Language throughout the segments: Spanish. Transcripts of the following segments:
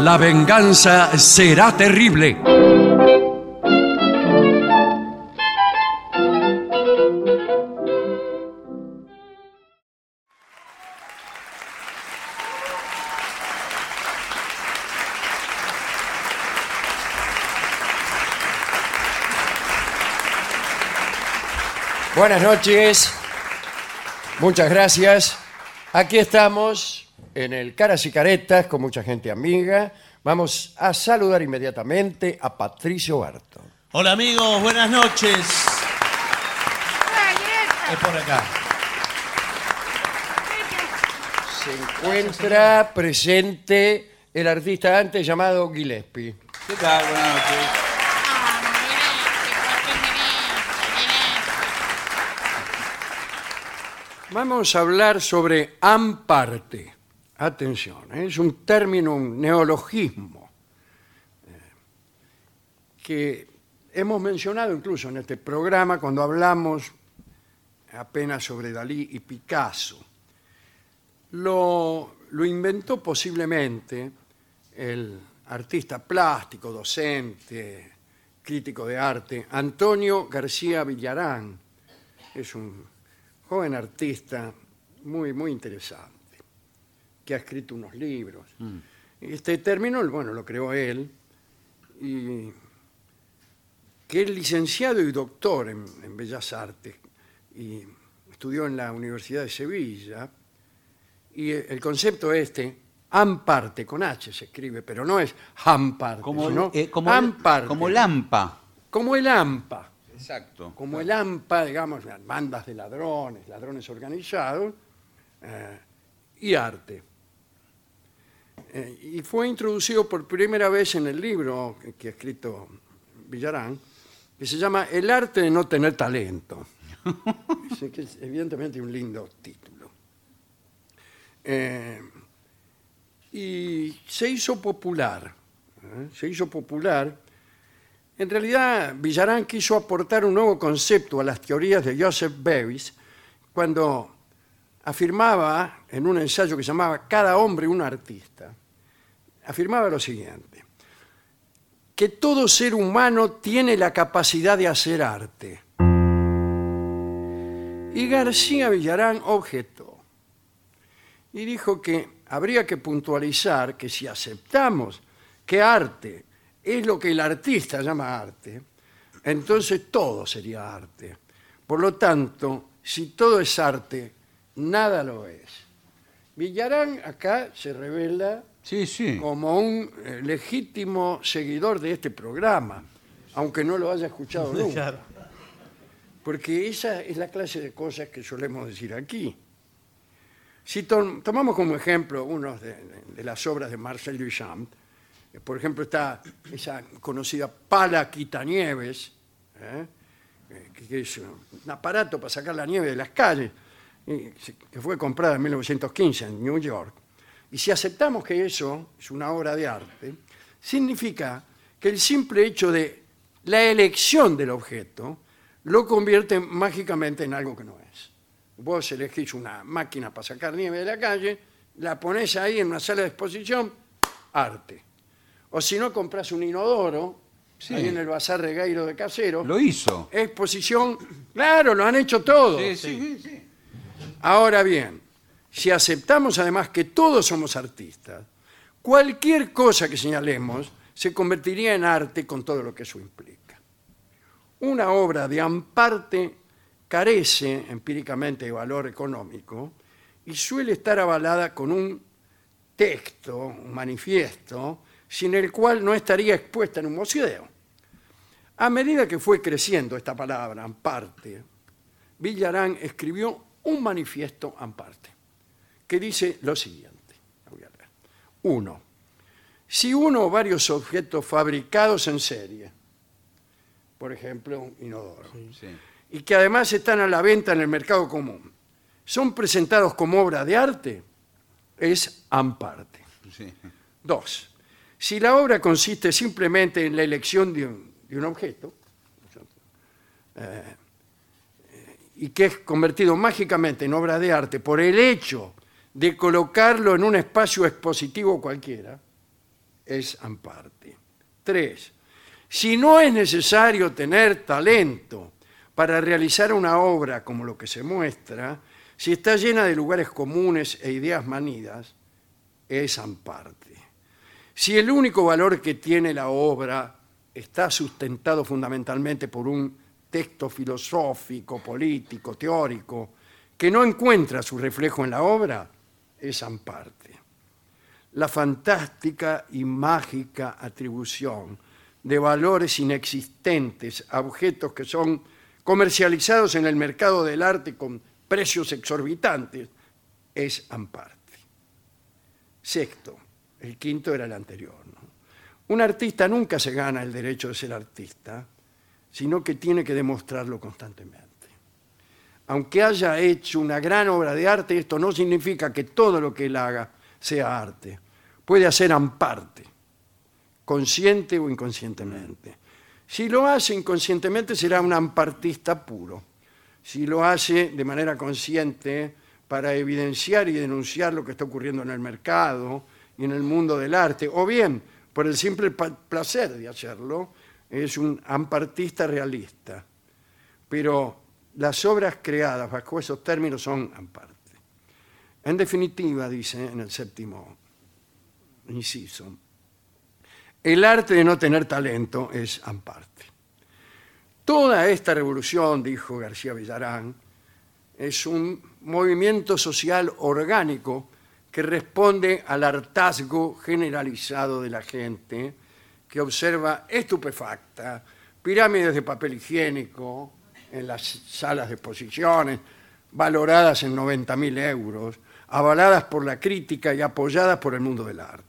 La venganza será terrible. Buenas noches, muchas gracias. Aquí estamos en el Caras y Caretas con mucha gente amiga. Vamos a saludar inmediatamente a Patricio Barto. Hola amigos, buenas noches. Es por acá. Se encuentra presente el artista antes llamado Gillespie. ¿Qué tal? Buenas noches. Vamos a hablar sobre amparte. Atención, ¿eh? es un término, un neologismo eh, que hemos mencionado incluso en este programa cuando hablamos apenas sobre Dalí y Picasso. Lo, lo inventó posiblemente el artista plástico, docente, crítico de arte, Antonio García Villarán. Es un joven artista muy, muy interesante, que ha escrito unos libros. Este término, bueno, lo creó él, y que es licenciado y doctor en, en Bellas Artes, y estudió en la Universidad de Sevilla, y el concepto este, amparte, con H se escribe, pero no es amparte, Como, sino eh, como, amparte, como Lampa. como el AMPA Exacto. como el AMPA, digamos, bandas de ladrones, ladrones organizados, eh, y arte. Eh, y fue introducido por primera vez en el libro que, que ha escrito Villarán, que se llama El arte de no tener talento. Que es evidentemente un lindo título. Eh, y se hizo popular, ¿eh? se hizo popular en realidad, Villarán quiso aportar un nuevo concepto a las teorías de Joseph Beuys cuando afirmaba en un ensayo que llamaba Cada hombre un artista. Afirmaba lo siguiente, que todo ser humano tiene la capacidad de hacer arte. Y García Villarán objetó y dijo que habría que puntualizar que si aceptamos que arte es lo que el artista llama arte, entonces todo sería arte. Por lo tanto, si todo es arte, nada lo es. Villarán acá se revela Sí, sí. como un eh, legítimo seguidor de este programa, aunque no lo haya escuchado nunca. Claro. Porque esa es la clase de cosas que solemos decir aquí. Si tom- tomamos como ejemplo uno de, de- de las obras de Marcel Duchamp, eh, por ejemplo está esa conocida pala quitanieves, ¿eh? Eh, que, que es un aparato para sacar la nieve de las calles, que fue comprada en 1915 en New York. Y si aceptamos que eso es una obra de arte, significa que el simple hecho de la elección del objeto lo convierte mágicamente en algo que no es. Vos elegís una máquina para sacar nieve de la calle, la pones ahí en una sala de exposición, arte. O si no, compras un inodoro, Sí. ahí en el Bazar Regueiro de Casero, Lo hizo. exposición, claro, lo han hecho todos. Sí, sí, sí. Ahora bien, si aceptamos además que todos somos artistas, cualquier cosa que señalemos se convertiría en arte con todo lo que eso implica. Una obra de amparte carece empíricamente de valor económico y suele estar avalada con un texto, un manifiesto, sin el cual no estaría expuesta en un museo. A medida que fue creciendo esta palabra, amparte, Villarán escribió un manifiesto amparte, que dice lo siguiente. voy a leer. Uno, si uno o varios objetos fabricados en serie, por ejemplo, un inodoro, Sí. y que además están a la venta en el mercado común, son presentados como obra de arte, es amparte. sí. Dos, si la obra consiste simplemente en la elección de un, de un objeto, eh, y que es convertido mágicamente en obra de arte por el hecho de colocarlo en un espacio expositivo cualquiera, es amparte. Tres, si no es necesario tener talento para realizar una obra como lo que se muestra, si está llena de lugares comunes e ideas manidas, es amparte. Si el único valor que tiene la obra está sustentado fundamentalmente por un texto filosófico, político, teórico, que no encuentra su reflejo en la obra, es amparte. La fantástica y mágica atribución de valores inexistentes a objetos que son comercializados en el mercado del arte con precios exorbitantes es amparte. Sexto, el quinto era el anterior. Un artista nunca se gana el derecho de ser artista, sino que tiene que demostrarlo constantemente. Aunque haya hecho una gran obra de arte, esto no significa que todo lo que él haga sea arte. Puede hacer amparte, consciente o inconscientemente. Si lo hace inconscientemente será un ampartista puro. Si lo hace de manera consciente para evidenciar y denunciar lo que está ocurriendo en el mercado y en el mundo del arte, o bien por el simple placer de hacerlo, es un ampartista realista. Pero las obras creadas bajo esos términos son amparte. En definitiva, dice en el séptimo inciso, el arte de no tener talento es amparte. Toda esta revolución, dijo García Villarán, es un movimiento social orgánico que responde al hartazgo generalizado de la gente que observa estupefacta pirámides de papel higiénico en las salas de exposiciones, valoradas en 90.000 euros, avaladas por la crítica y apoyadas por el mundo del arte.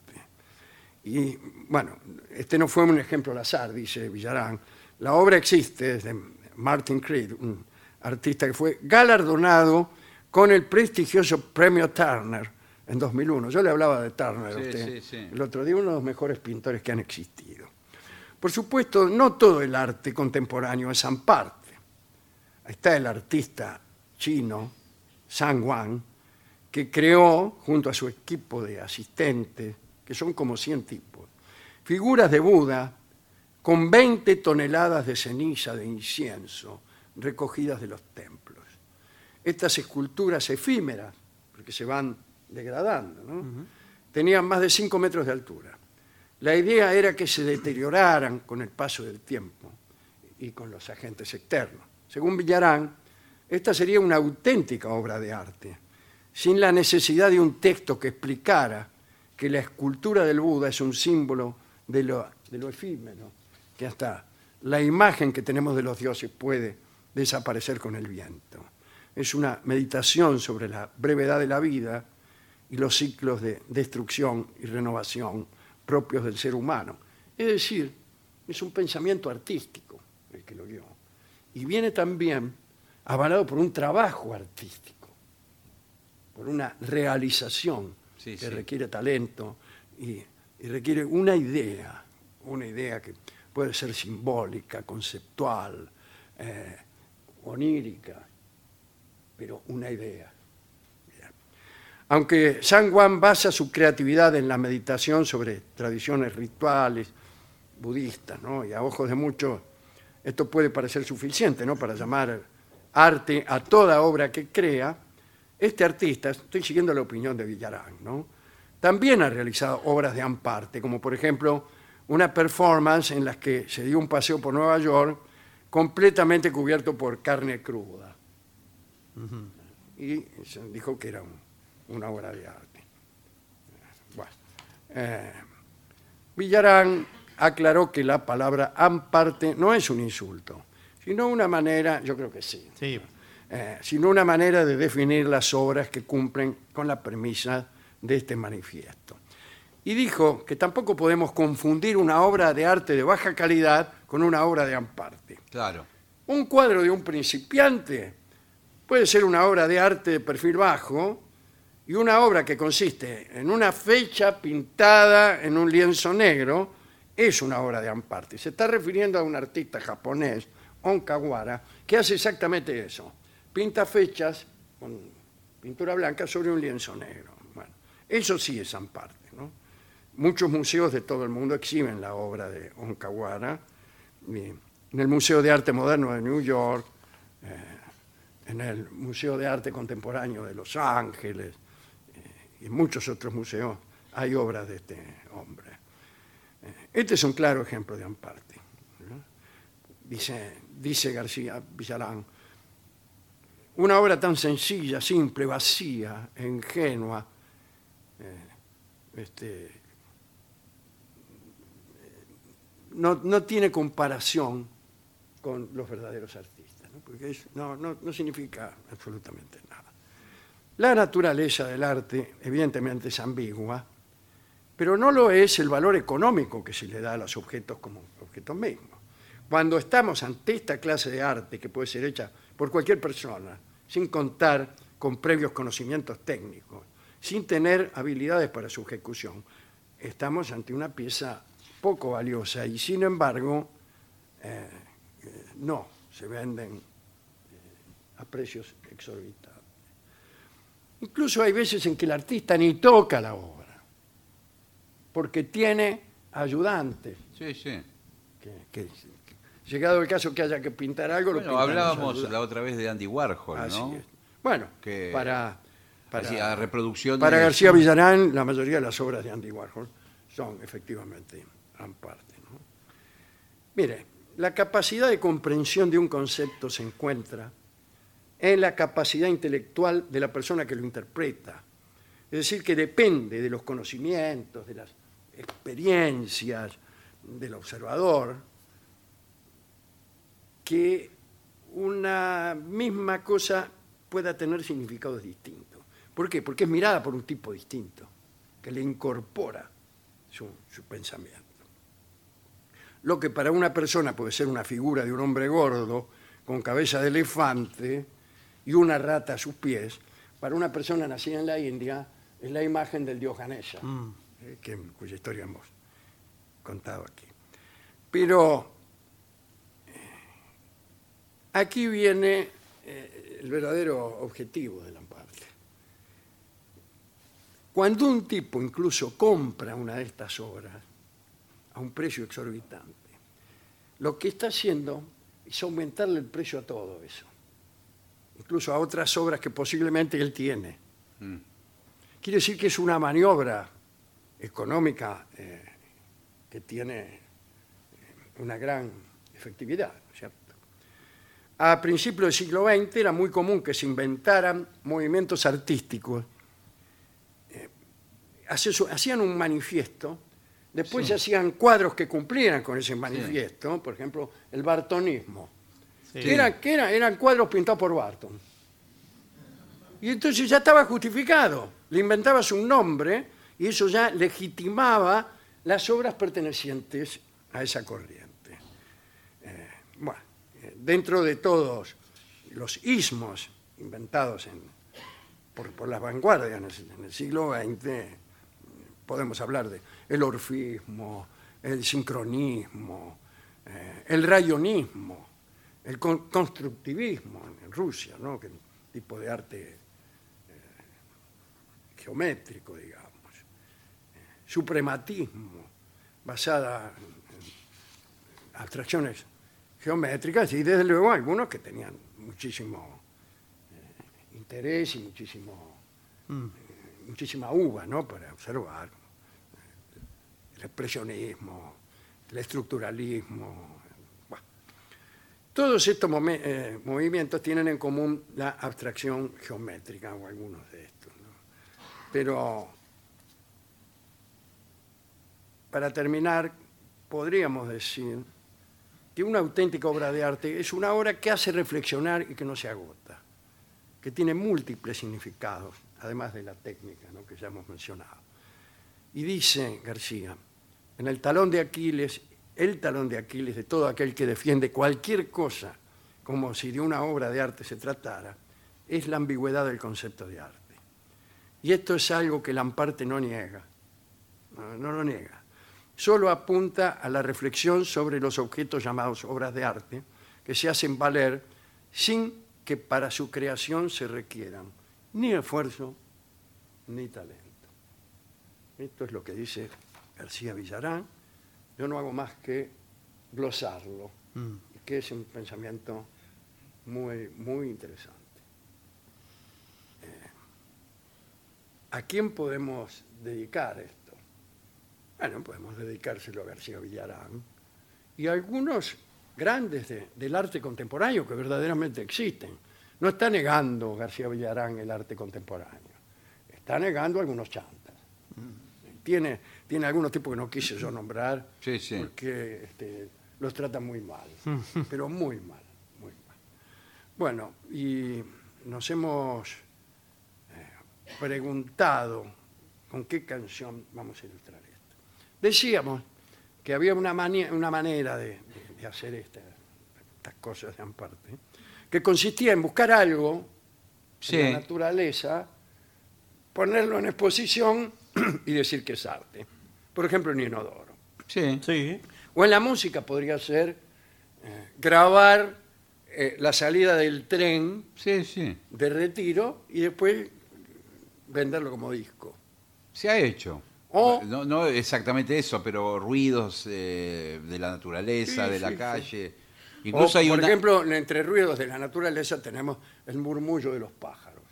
Y bueno, este no fue un ejemplo al azar, dice Villarán. La obra existe, es de Martin Creed, un artista que fue galardonado con el prestigioso premio Turner en 2001. Yo le hablaba de Turner a usted sí, sí. el otro día, uno de los mejores pintores que han existido. Por supuesto, no todo el arte contemporáneo es amparte. Ahí está el artista chino, San Wang, que creó, junto a su equipo de asistentes, que son como 100 tipos, figuras de Buda con 20 toneladas de ceniza de incienso recogidas de los templos. Estas esculturas efímeras, porque se van degradando, tenían más de 5 metros de altura. La idea era que se deterioraran con el paso del tiempo y con los agentes externos. Según Villarán, esta sería una auténtica obra de arte, sin la necesidad de un texto que explicara que la escultura del Buda es un símbolo de lo, de lo efímero, que hasta la imagen que tenemos de los dioses puede desaparecer con el viento. Es una meditación sobre la brevedad de la vida y los ciclos de destrucción y renovación propios del ser humano. Es decir, es un pensamiento artístico el que lo dio. Y viene también avalado por un trabajo artístico, por una realización Sí, que sí. requiere talento y, y requiere una idea, una idea que puede ser simbólica, conceptual, eh, onírica, pero una idea. Aunque San Juan basa su creatividad en la meditación sobre tradiciones rituales budistas, ¿no? y a ojos de muchos esto puede parecer suficiente ¿no? para llamar arte a toda obra que crea, este artista, estoy siguiendo la opinión de Villarán, ¿no? también ha realizado obras de amparte, como por ejemplo una performance en la que se dio un paseo por Nueva York completamente cubierto por carne cruda. Y se dijo que era un- una obra de arte. Bueno, eh, Villarán aclaró que la palabra amparte no es un insulto, sino una manera, yo creo que sí, Sí. eh, sino una manera de definir las obras que cumplen con la premisa de este manifiesto. Y dijo que tampoco podemos confundir una obra de arte de baja calidad con una obra de amparte. Claro. Un cuadro de un principiante puede ser una obra de arte de perfil bajo y una obra que consiste en una fecha pintada en un lienzo negro es una obra de amparte. Se está refiriendo a un artista japonés, Onkawara, que hace exactamente eso. Pinta fechas con pintura blanca sobre un lienzo negro. Bueno, eso sí es amparte, ¿no? muchos museos de todo el mundo exhiben la obra de Onkawara. En el Museo de Arte Moderno de New York, eh, en el Museo de Arte Contemporáneo de Los Ángeles y en muchos otros museos hay obras de este hombre. Eh, Este es un claro ejemplo de Amparte. Dice, dice García Villalán, una obra tan sencilla, simple, vacía, ingenua, eh, este, no, no tiene comparación con los verdaderos artistas, ¿no? porque es- no significa absolutamente nada. La naturaleza del arte evidentemente es ambigua, pero no lo es el valor económico que se le da a los objetos como objetos mismos. Cuando estamos ante esta clase de arte que puede ser hecha por cualquier persona, sin contar con previos conocimientos técnicos, sin tener habilidades para su ejecución, estamos ante una pieza poco valiosa y sin embargo eh, eh, no se venden eh, a precios exorbitantes. Incluso hay veces en que el artista ni toca la obra, porque tiene ayudantes. Sí, sí. que- que- que- llegado el caso que haya que pintar algo, lo Bueno, pintan los hablábamos ayudantes. la otra vez de Andy Warhol, Así ¿no? es. Bueno, Que para, reproducciones. para García Villarán, la mayoría de las obras de Andy Warhol son efectivamente gran parte. ¿no? Mire, la capacidad de comprensión de un concepto se encuentra en la capacidad intelectual de la persona que lo interpreta. Es decir, que depende de los conocimientos, de las experiencias del observador, que una misma cosa pueda tener significados distintos. ¿Por qué? Porque es mirada por un tipo distinto, que le incorpora su, su pensamiento. Lo que para una persona puede ser una figura de un hombre gordo, con cabeza de elefante y una rata a sus pies, para una persona nacida en la India es la imagen del dios Ganesha, eh, que- cuya historia hemos contado aquí. Pero Aquí viene eh, el verdadero objetivo de Lamparte. Cuando un tipo incluso compra una de estas obras a un precio exorbitante, lo que está haciendo es aumentarle el precio a todo eso, incluso a otras obras que posiblemente él tiene. Quiere decir que es una maniobra económica eh, que tiene eh, una gran efectividad, ¿no es ¿cierto? a principios del siglo XX era muy común que se inventaran movimientos artísticos. Eh, hacían un manifiesto, después se hacían cuadros que cumplieran con ese manifiesto, por ejemplo, el bartonismo. Que, era- que era- eran cuadros pintados por Barton. Y entonces ya estaba justificado. Le inventabas un nombre y eso ya legitimaba las obras pertenecientes a esa corriente. Eh, bueno, eh, dentro de todos los ismos inventados en- por, por las vanguardias en el, siglo XX, eh, podemos hablar de el orfismo, el sincronismo, el rayonismo, el con- constructivismo en, Rusia, ¿no? que tipo de arte eh, geométrico, digamos, eh, suprematismo, basada en abstracciones geométricas y desde luego algunos que tenían muchísimo eh, interés y muchísimo, eh, muchísima uva ¿no? para observar el expresionismo, el estructuralismo. Todos estos eh, movimientos tienen en común la abstracción geométrica o algunos de estos. Pero para terminar, podríamos decir que una auténtica obra de arte es una obra que hace reflexionar y que no se agota, que tiene múltiples significados, además de la técnica que ya hemos mencionado. Y dice García, en el talón de Aquiles, el talón de Aquiles de todo aquel que defiende cualquier cosa como si de una obra de arte se tratara, es la ambigüedad del concepto de arte. Y esto es algo que Lamparte no niega, no, lo niega. Solo apunta a la reflexión sobre los objetos llamados obras de arte, que se hacen valer sin que para su creación se requieran ni esfuerzo ni talento. Esto es lo que dice García Villarán, yo no hago más que glosarlo, que es un pensamiento muy, muy interesante. Eh, ¿A quién podemos dedicar esto? Bueno, podemos dedicárselo a García Villarán y a algunos grandes de- del arte contemporáneo que verdaderamente existen. No está negando García Villarán el arte contemporáneo, está negando algunos chantas. Tiene, tiene algunos tipos que no quise yo nombrar Sí, sí. porque este, los tratan muy mal, pero muy mal, muy mal. Bueno, y nos hemos eh, preguntado con qué canción vamos a ilustrar esto. Decíamos que había una, una manera de, de- de hacer esta- estas cosas en parte, que consistía en buscar algo Sí. en la naturaleza, ponerlo en exposición y decir que es arte. Por ejemplo, en inodoro. Sí. Sí. O en la música podría ser eh, grabar eh, la salida del tren Sí, sí. de retiro y después venderlo como disco. Se ha hecho. O- No, no exactamente eso, pero ruidos eh, de la naturaleza, Sí, de la sí, calle. O, Incluso hay por una. ejemplo, entre ruidos de la naturaleza tenemos el murmullo de los pájaros.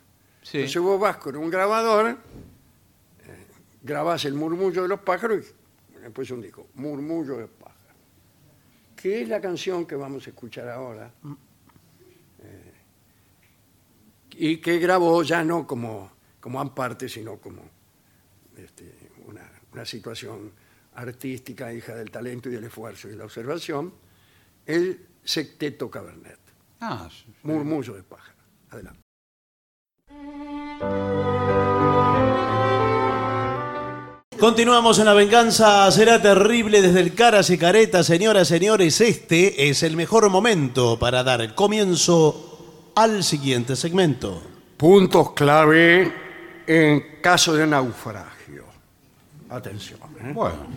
Sí. Entonces vos vas con un grabador, grabás el murmullo de los pájaros y después un disco, murmullo de pájaros. Que es la canción que vamos a escuchar ahora. eh, y que grabó ya no como, como Amparte, sino como este, una, una situación artística, hija del talento y del esfuerzo y de la observación, el Secteto Cabernet, Ah, sí, sí. murmullo de pájaro. Adelante. Continuamos en la venganza, será terrible desde el Caras y Careta, señoras, señores. Este es el mejor momento para dar el comienzo al siguiente segmento. Puntos clave en caso de naufragio. Atención. ¿eh? Bueno,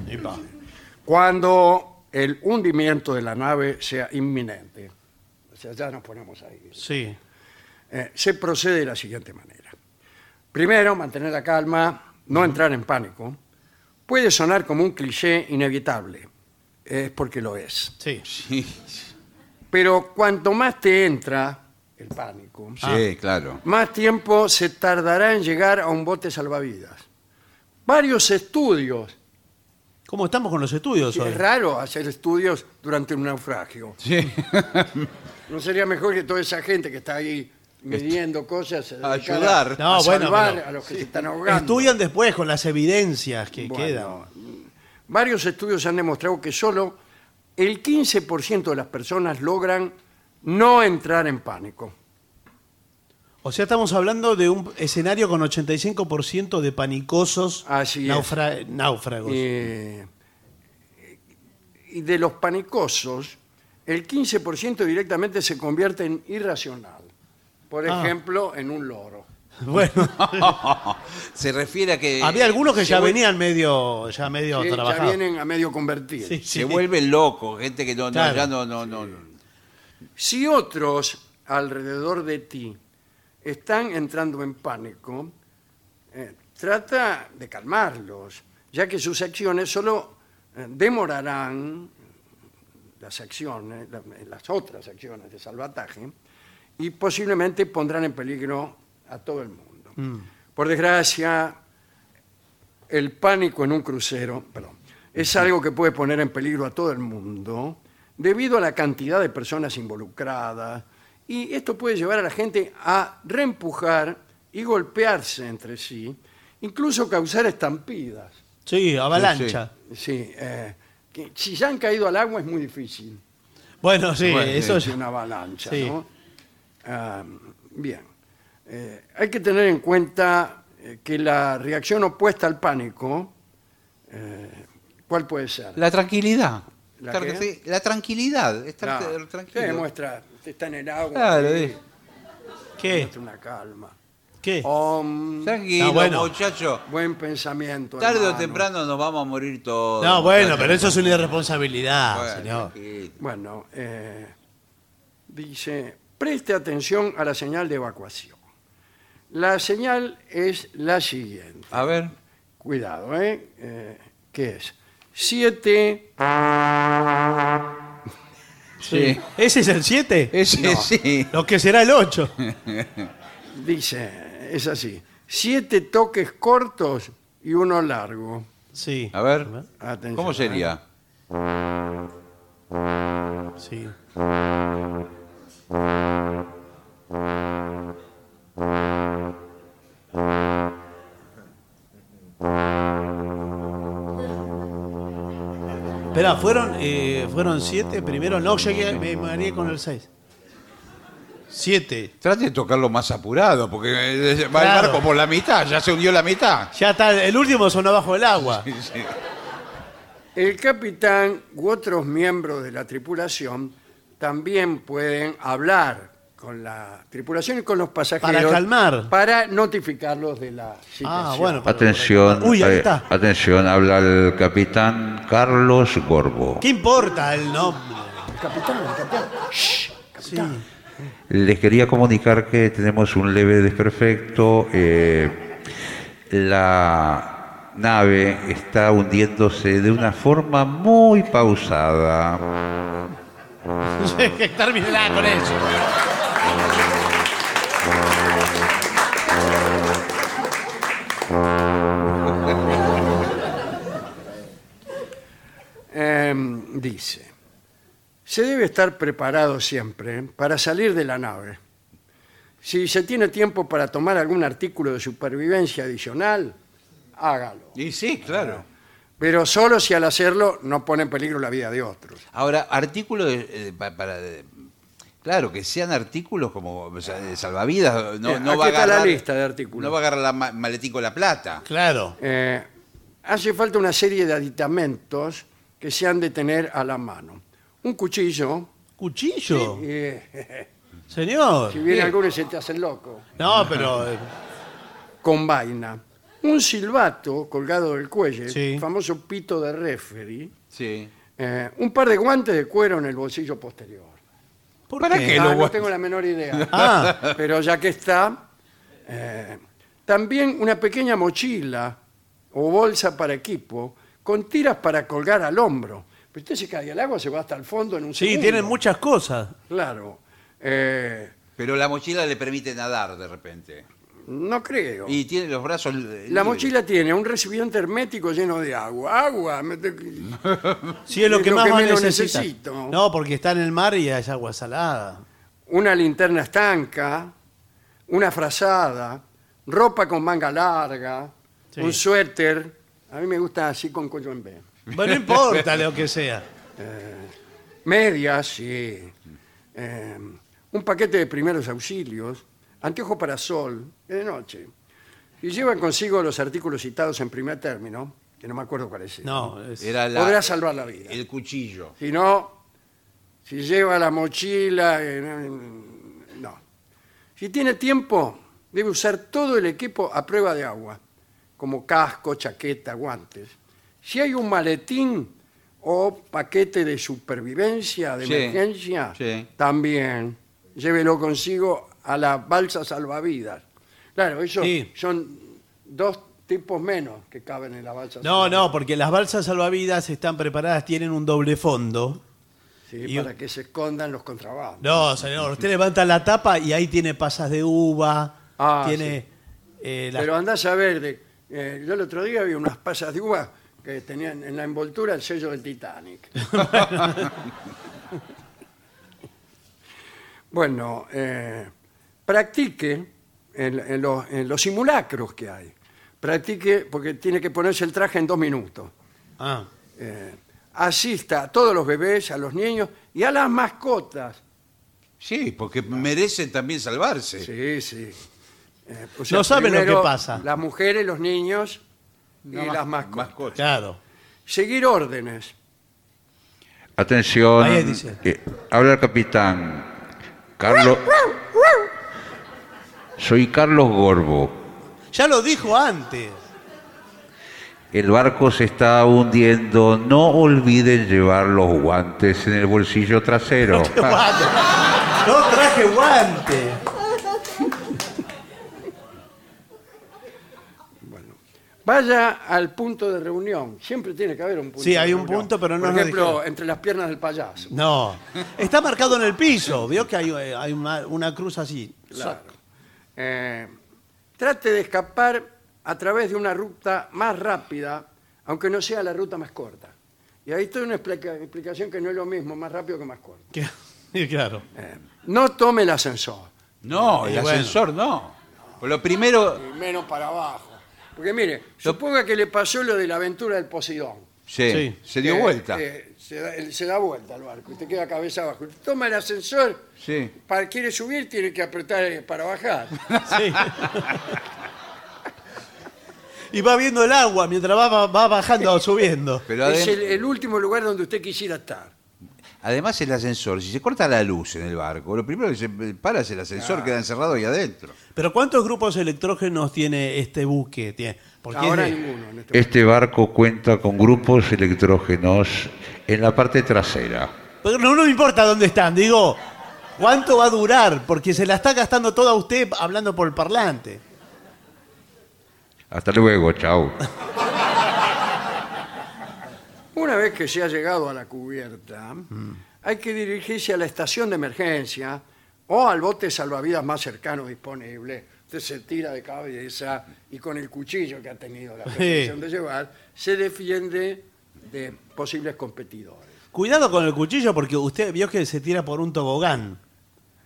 Cuando el hundimiento de la nave sea inminente, o sea, ya nos ponemos ahí, Sí. eh, se procede de la siguiente manera. Primero, mantener la calma, no entrar en pánico. Puede sonar como un cliché inevitable, es porque lo es. Sí. sí, Pero cuanto más te entra el pánico, sí, claro. más tiempo se tardará en llegar a un bote salvavidas. Varios estudios, ¿Cómo estamos con los estudios hoy? es raro hacer estudios durante un naufragio. Sí. ¿No sería mejor que toda esa gente que está ahí midiendo cosas se A ayudar. No, a bueno, salvar a los que se están ahogando? Estudian después con las evidencias que Bueno, quedan. Varios estudios han demostrado que solo el 15% de las personas logran no entrar en pánico. O sea, estamos hablando de un escenario con 85% de panicosos Así es. naufra- náufragos. Eh, y de los panicosos, el 15% directamente se convierte en irracional. Por Ah. ejemplo, en un loro. Bueno, Se refiere a que. había algunos que se ya vuel- venían medio, ya medio Sí, ya trabajados. vienen a medio convertir. Sí, sí. Se vuelven locos, gente que no, no, Claro. ya no, no, no. Si otros alrededor de ti están entrando en pánico, eh, trata de calmarlos, ya que sus acciones solo eh, demorarán las acciones, la- las otras acciones de salvataje, y posiblemente pondrán en peligro a todo el mundo. Por desgracia, el pánico en un crucero, perdón, es algo que puede poner en peligro a todo el mundo debido a la cantidad de personas involucradas y esto puede llevar a la gente a reempujar y golpearse entre sí, incluso causar estampidas. Sí, avalancha. Sí, eh, que si ya han caído al agua es muy difícil. Bueno, sí, Bueno, eso Es es. una avalancha, Sí. ¿no? Ah, bien. Eh, hay que tener en cuenta eh, que la reacción opuesta al pánico, eh, ¿cuál puede ser? La tranquilidad. ¿La Estar- qué? sí, la tranquilidad. Estar tranquilo. Sí, muestra, está en el agua, Claro, sí. ¿Qué? muestra una calma. ¿Qué? Om, Tranquilo, bueno. muchacho. buen pensamiento. Tarde o temprano nos vamos a morir todos. No, bueno, pero eso es una irresponsabilidad, Bueno, señor. tranquilo. Bueno, eh, dice, preste atención a la señal de evacuación. La señal es la siguiente. A ver. Cuidado, ¿eh? Eh, ¿Qué es? siete, Sí. ¿Ese es el 7? Ese sí. Lo que será el 8. dice, es así, siete toques cortos y uno largo. Sí. A ver, Atención, ¿cómo ¿eh? sería? Sí. Espera, ¿fueron, eh, ¿fueron siete primero? No, llegué, me mareé con el 6. Siete. Trate de tocarlo más apurado, porque eh, va Claro. el barco por la mitad, ya se hundió la mitad. Ya está, el último sonó bajo el agua. El capitán u otros miembros de la tripulación también pueden hablar con la tripulación y con los pasajeros Para calmar. para notificarlos de la situación. Ah, bueno. Atención, Uy, ahí eh, está. atención, habla el capitán Carlos Gorbo. ¿Qué importa el nombre? Capitán, capitán. Shh, Sí. capitán. Les quería comunicar que tenemos un leve desperfecto. eh, la nave está hundiéndose de una forma muy pausada. Terminará con eso. Em, dice, se debe estar preparado siempre para salir de la nave. Si se tiene tiempo para tomar algún artículo de supervivencia adicional, hágalo. Y sí, claro. Pero solo si al hacerlo no pone en peligro la vida de otros. Ahora, artículos de- eh, pa- para... de- claro, que sean artículos como o sea, de salvavidas. No, Eh, no aquí va a está la agarrar, lista de artículos. No va a agarrar la ma- maletín con la plata. Claro. Eh, hace falta una serie de aditamentos que se han de tener a la mano. Un cuchillo, ¿Cuchillo? eh, Señor. si viene alguno y se te hace loco, No, pero. eh, con vaina. Un silbato colgado del cuello, Sí. el famoso pito de referee. Sí. eh, un par de guantes de cuero en el bolsillo posterior. ¿por ¿Para qué? Ah, no tengo la menor idea. Ah, Pero ya que está, eh, también una pequeña mochila o bolsa para equipo con tiras para colgar al hombro. Pero usted se cae al agua, se va hasta el fondo en un sí, segundo. tienen muchas cosas. Claro. Eh, Pero la mochila le permite nadar de repente. No creo. Y tiene los brazos. eh, La libres. mochila tiene un recipiente hermético lleno de agua. Agua. me te- Sí, es lo que lo más que va a menos necesitar. necesito. No, porque está en el mar y es agua salada. Una linterna estanca, una frazada, ropa con manga larga, Sí. un suéter. A mí me gusta así con cuello en B. Bueno, no importa lo que sea. Medias, sí. Eh, un paquete de primeros auxilios, anteojo para sol, es de noche. Y llevan consigo los artículos citados en primer término, que no me acuerdo cuáles eran. No, es- Era la- Podrá salvar la vida. el cuchillo. Si no, si lleva la mochila, eh, no, no. Si tiene tiempo, debe usar todo el equipo a prueba de agua, como casco, chaqueta, guantes. Si hay un maletín o paquete de supervivencia, de Sí, emergencia, sí. también llévelo consigo a la balsa salvavidas. Claro, eso Sí. son dos tipos menos que caben en la balsa No, salvavidas. no, porque las balsas salvavidas están preparadas, tienen un doble fondo. Sí, y- para que se escondan los contrabandos. No, señor, usted levanta la tapa y ahí tiene pasas de uva, Ah, tiene eh, las- Pero andás a ver, de, eh, yo el otro día vi unas pasas de uva que tenían en la envoltura el sello del Titanic. bueno, eh, practique en, en los, en los simulacros que hay. Practique porque tiene que ponerse el traje en dos minutos. Ah, Eh, asista a todos los bebés, a los niños y a las mascotas. Sí, porque merecen también salvarse. Sí, sí. Eh, o No saben lo que pasa. Las mujeres, los niños y No, las mas- mascotas. claro. Seguir órdenes. Atención, Ahí dice. eh, habla el capitán Carlos. Soy Carlos Gorbo. Ya lo dijo antes. El barco se está hundiendo. No olviden llevar los guantes en el bolsillo trasero. ¡Qué guante! No traje guante. Vaya al punto de reunión. Siempre tiene que haber un punto. Sí, de hay un reunión. punto, pero no Por nos ejemplo, dijeron. entre las piernas del payaso. No. Está marcado en el piso. Vio que hay, hay una, una cruz así. Claro. Eh, trate de escapar a través de una ruta más rápida, aunque no sea la ruta más corta. Y ahí está una explica- explicación que no es lo mismo, más rápido que más corto. Que- claro. Eh, no tome el ascensor, No, el bueno. ascensor no. Lo primero, y menos para abajo. Porque mire, suponga que le pasó lo de la aventura del Poseidón. sí, Sí. se dio Eh, vuelta. eh, se, da, él se da vuelta al barco y te queda cabeza abajo. Toma el ascensor, Sí. para quiere subir tiene que apretar eh, para bajar. Sí. y va viendo el agua mientras va, va- va bajando o subiendo. Pero es adem- el, el último lugar donde usted quisiera estar. además el ascensor, si se corta la luz en el barco, lo primero que se para es el ascensor, queda encerrado ahí adentro. Pero ¿cuántos grupos electrógenos tiene este buque? Tiene- Porque es Ahora de- ninguno. en este Este barco cuenta con grupos electrógenos en la parte trasera. Pero no, no me importa dónde están, digo, ¿cuánto va a durar? Porque se la está gastando toda usted hablando por el parlante. Hasta luego, chao. Una vez que se ha llegado a la cubierta, hay que dirigirse a la estación de emergencia o al bote salvavidas más cercano disponible. Usted se tira de cabeza y con el cuchillo que ha tenido la pretensión de llevar, se defiende de posibles competidores. Cuidado con el cuchillo porque usted vio que se tira por un tobogán.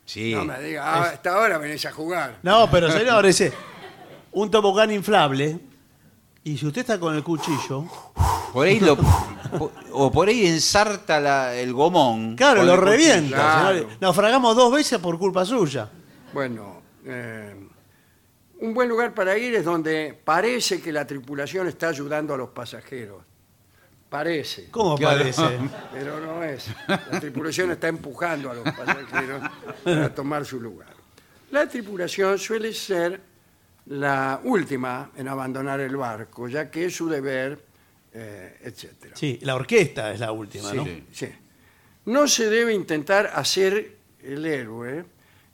Sí. No me diga, "Ah, hasta ahora venís a jugar. No, pero señor, ese un tobogán inflable. Y si usted está con el cuchillo, Por ahí lo, po- o por ahí ensarta la- el gomón. claro, con lo el cuchillo. revienta. Claro. señor. Naufragamos dos veces por culpa suya. Bueno, eh, un buen lugar para ir es donde parece que la tripulación está ayudando a los pasajeros. Parece. ¿Cómo Claro. parece? Pero no es. La tripulación está empujando a los pasajeros para tomar su lugar. La tripulación suele ser la última en abandonar el barco, ya que es su deber, eh, etc. Sí, la orquesta es la última, ¿no? Sí. Sí. No se debe intentar hacer el héroe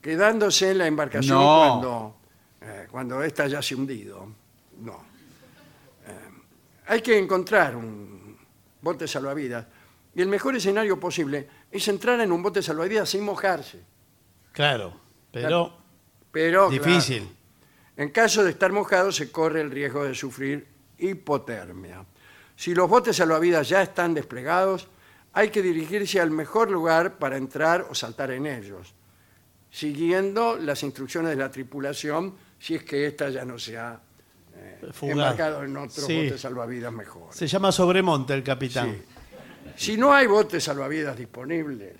quedándose en la embarcación No. cuando, eh, cuando ésta ya se hundido. No. Eh, hay que encontrar un bote salvavidas. Y el mejor escenario posible es entrar en un bote salvavidas sin mojarse. Claro, pero Pero, difícil. claro, en caso de estar mojado se corre el riesgo de sufrir hipotermia. Si los botes salvavidas ya están desplegados, hay que dirigirse al mejor lugar para entrar o saltar en ellos, siguiendo las instrucciones de la tripulación si es que ésta ya no se ha eh, Fugaz. embarcado en otros Sí. botes salvavidas mejores. Se llama Sobremonte el capitán. Sí. Si no hay botes salvavidas disponibles,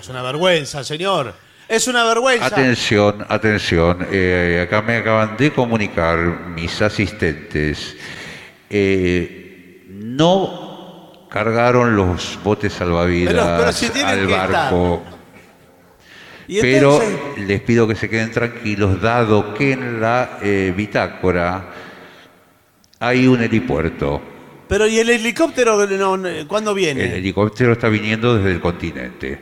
Es una vergüenza, señor. Es una vergüenza. Atención, atención. eh, acá me acaban de comunicar mis asistentes. eh, no cargaron los botes salvavidas Pero- pero si tienen al que barco. Pero les pido que se queden tranquilos, dado que en la eh, bitácora hay un helipuerto. pero ¿y el helicóptero no, cuándo viene? El helicóptero está viniendo desde el continente.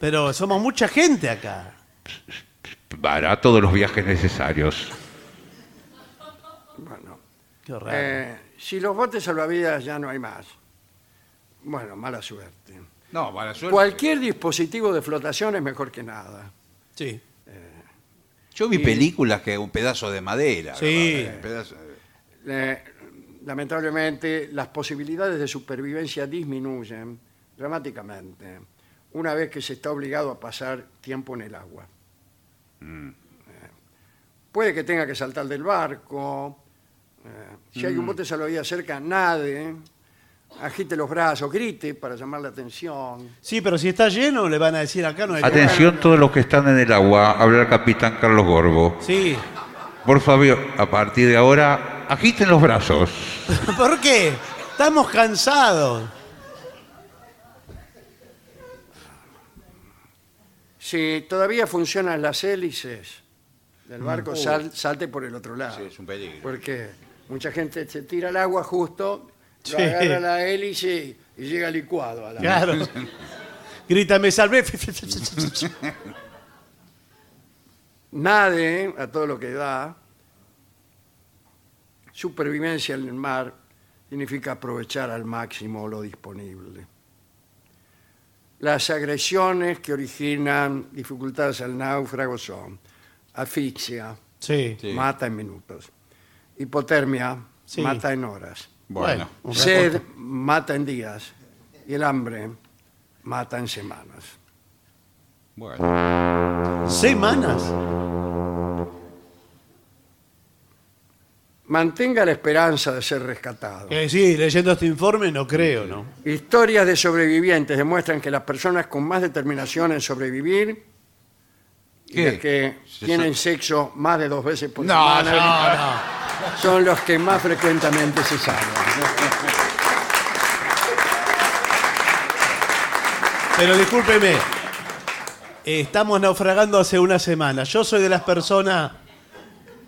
Pero somos mucha gente acá. Hará todos los viajes necesarios. bueno, Qué raro. eh, si los botes salvavidas ya no hay más, bueno, mala suerte. No, mala suerte. Cualquier dispositivo de flotación es mejor que nada. sí. Yo vi y- películas que un pedazo de madera. Sí. ¿verdad? Un pedazo- Eh, lamentablemente, las posibilidades de supervivencia disminuyen dramáticamente una vez que se está obligado a pasar tiempo en el agua. Mm. Eh, puede que tenga que saltar del barco. eh, si hay un Mm. bote salvavidas cerca, nade. Agite los brazos, grite para llamar la atención. Sí, pero si está lleno le van a decir acá no hay Atención todos los que están en el agua, habla el capitán Carlos Gorbo. Sí. Por favor, a partir de ahora, agiten los brazos. ¿Por qué? Estamos cansados. Si todavía funcionan las hélices del barco, sal- salte por el otro lado. Sí, es un peligro. Porque mucha gente se tira al agua justo, lo Sí. agarra la hélice y, y llega licuado a la Claro. Grita, me salvé. Nade a todo lo que da. supervivencia en el mar significa aprovechar al máximo lo disponible. Las agresiones que originan dificultades al náufrago son asfixia, Sí. Sí. mata en minutos, hipotermia, Sí. mata en horas, Bueno, un sed, mata en días y el hambre mata en semanas. bueno. ¿Semanas? Mantenga la esperanza de ser rescatado. Eh, sí, leyendo este informe no creo, ¿no? Historias de sobrevivientes demuestran que las personas con más determinación en sobrevivir y ¿Qué? las que Se tienen sexo más de dos veces por No, semana son los que más frecuentemente se salvan. Pero discúlpeme, estamos naufragando hace una semana. Yo soy de las personas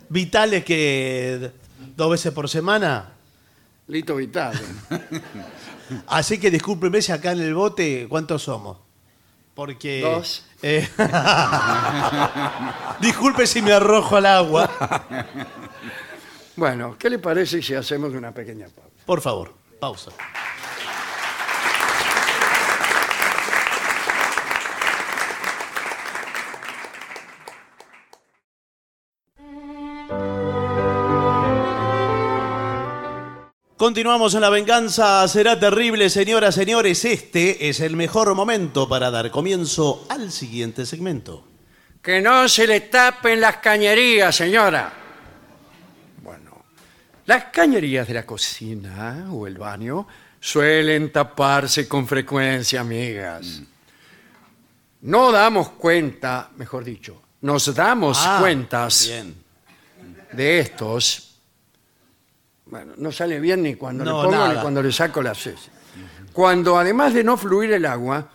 vitales que dos veces por semana. Lito Vital. Así que discúlpeme si acá en el bote, ¿cuántos somos? Porque... Dos. eh, disculpe si me arrojo al agua. Bueno, ¿qué le parece si hacemos una pequeña pausa? Por favor, pausa. Continuamos en La Venganza Será Terrible, señoras, señores. Este es el mejor momento para dar comienzo al siguiente segmento. Que no se le tapen las cañerías, señora. Las cañerías de la cocina o el baño suelen taparse con frecuencia, amigas. No damos cuenta, mejor dicho, nos damos Ah, cuentas Bien. de estos. Bueno, no sale bien ni cuando No, le pongo ni nada. cuando le saco las heces. Cuando además de no fluir el agua.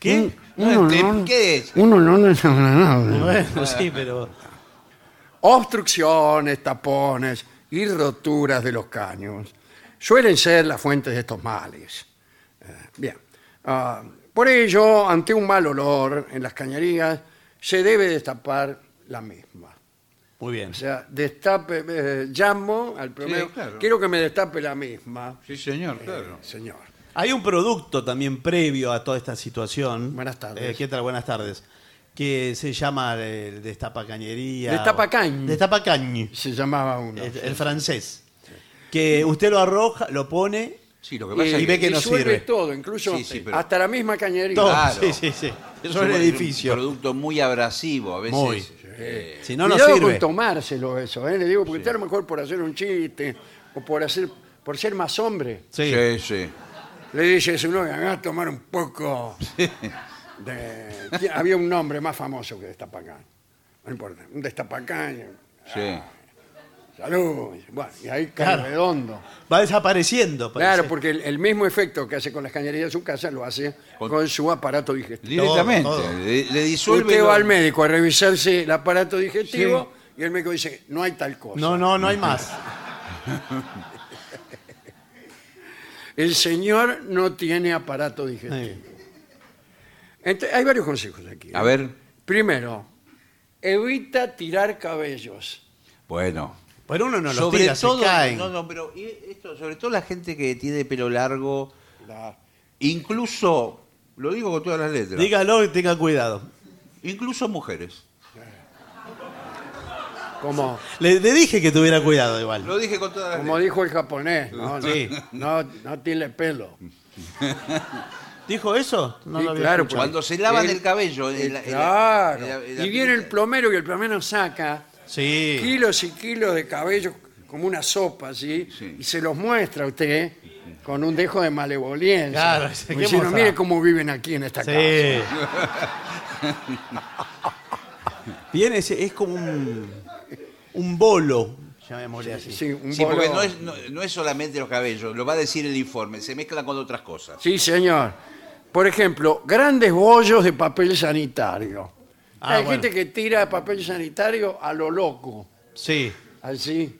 ¿Qué? Uno, Este, no- ¿Qué es? uno no desagradable. Bueno, sí, pero... Obstrucciones, tapones y roturas de los caños suelen ser las fuentes de estos males. Eh, bien. Ah, por ello, ante un mal olor en las cañerías, se debe destapar la misma. Muy bien. O sea, destape, eh, llamo al primero, claro. quiero que me destape la misma, Sí, señor, claro. señor. Hay un producto también previo a toda esta situación. Buenas tardes. Eh, ¿Qué tal? Buenas tardes. Que se llama el destapacañería. Destapacañ. Destapacañ. Se llamaba uno. El, el francés. Que usted lo arroja, lo pone. Sí, lo que pasa Y es ve que no sirve. todo, incluso Sí, sí, pero- hasta la misma cañería. Todo. Claro. Sí, sí, sí. Eso es es el un edificio. producto muy abrasivo, a veces. Muy. eh, Si no, no Cuidado sirve. con tomárselo eso, ¿eh? le digo, porque usted a lo mejor por hacer un chiste o por hacer por ser más hombre, Sí. sí, sí. le dice a su novia, haga a tomar un poco Había un nombre más famoso que Destapacán. No importa, un Destapacán. sí. Salud. Bueno, y ahí cae Claro. redondo. Va desapareciendo. parece. Claro, porque el, el mismo efecto que hace con las cañerías de su casa lo hace con, Con- su aparato digestivo. Directamente. Todo, todo. Le, le disuelve. Usted lo- va al médico a revisarse el aparato digestivo y el médico dice, no hay tal cosa. No, no, no hay más. El señor no tiene aparato digestivo. Sí. Entonces, hay varios consejos aquí. ¿eh? A ver, Primero, evita tirar cabellos. bueno. Pero uno no los sobre tira, todo, se caen. no, no, pero y esto, sobre todo la gente que tiene pelo largo, La- incluso, lo digo con todas las letras, Dígalo y tenga cuidado. incluso mujeres. como, Le, le dije que tuviera cuidado igual. Lo dije con todas las como dijo el japonés, ¿no? Sí. no, no tiene pelo. ¿Dijo eso? No Sí, lo había claro, escuchado. Cuando se lavan el cabello. Claro. y viene el plomero y el plomero saca Sí. kilos y kilos de cabello como una sopa, ¿sí? Sí. Y se los muestra a usted con un dejo de malevolencia. Claro, Como ¿qué diciendo, mire cómo viven aquí en esta casa. Sí. Viene, ese- es como un, un bolo, llamémosle así. Sí, un Sí, porque bolo- no es, no, no es solamente los cabellos, lo va a decir el informe, se mezclan con otras cosas. Sí, señor. Por ejemplo, grandes bollos de papel sanitario. Ah, Hay bueno. gente que tira papel sanitario a lo loco, Sí. así.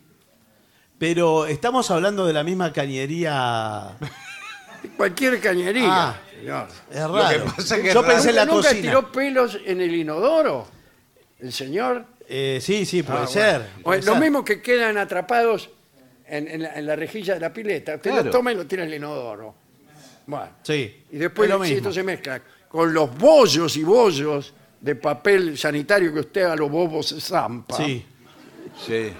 Pero estamos hablando de la misma cañería. Cualquier cañería, Ah. señor. Es que raro. que Yo es pensé en la ¿Nunca cocina. tiró pelos en el inodoro? El señor Eh, sí, sí, puede Ah, ser. bueno. puede O lo ser. mismo que quedan atrapados en, en la, en la rejilla de la pileta. Usted Claro. lo toma y lo tira al inodoro. Bueno. Sí. Y después es lo sí, mismo. esto se mezcla con los bollos y bollos de papel sanitario que usted a los bobos se zampa. Sí. Sí.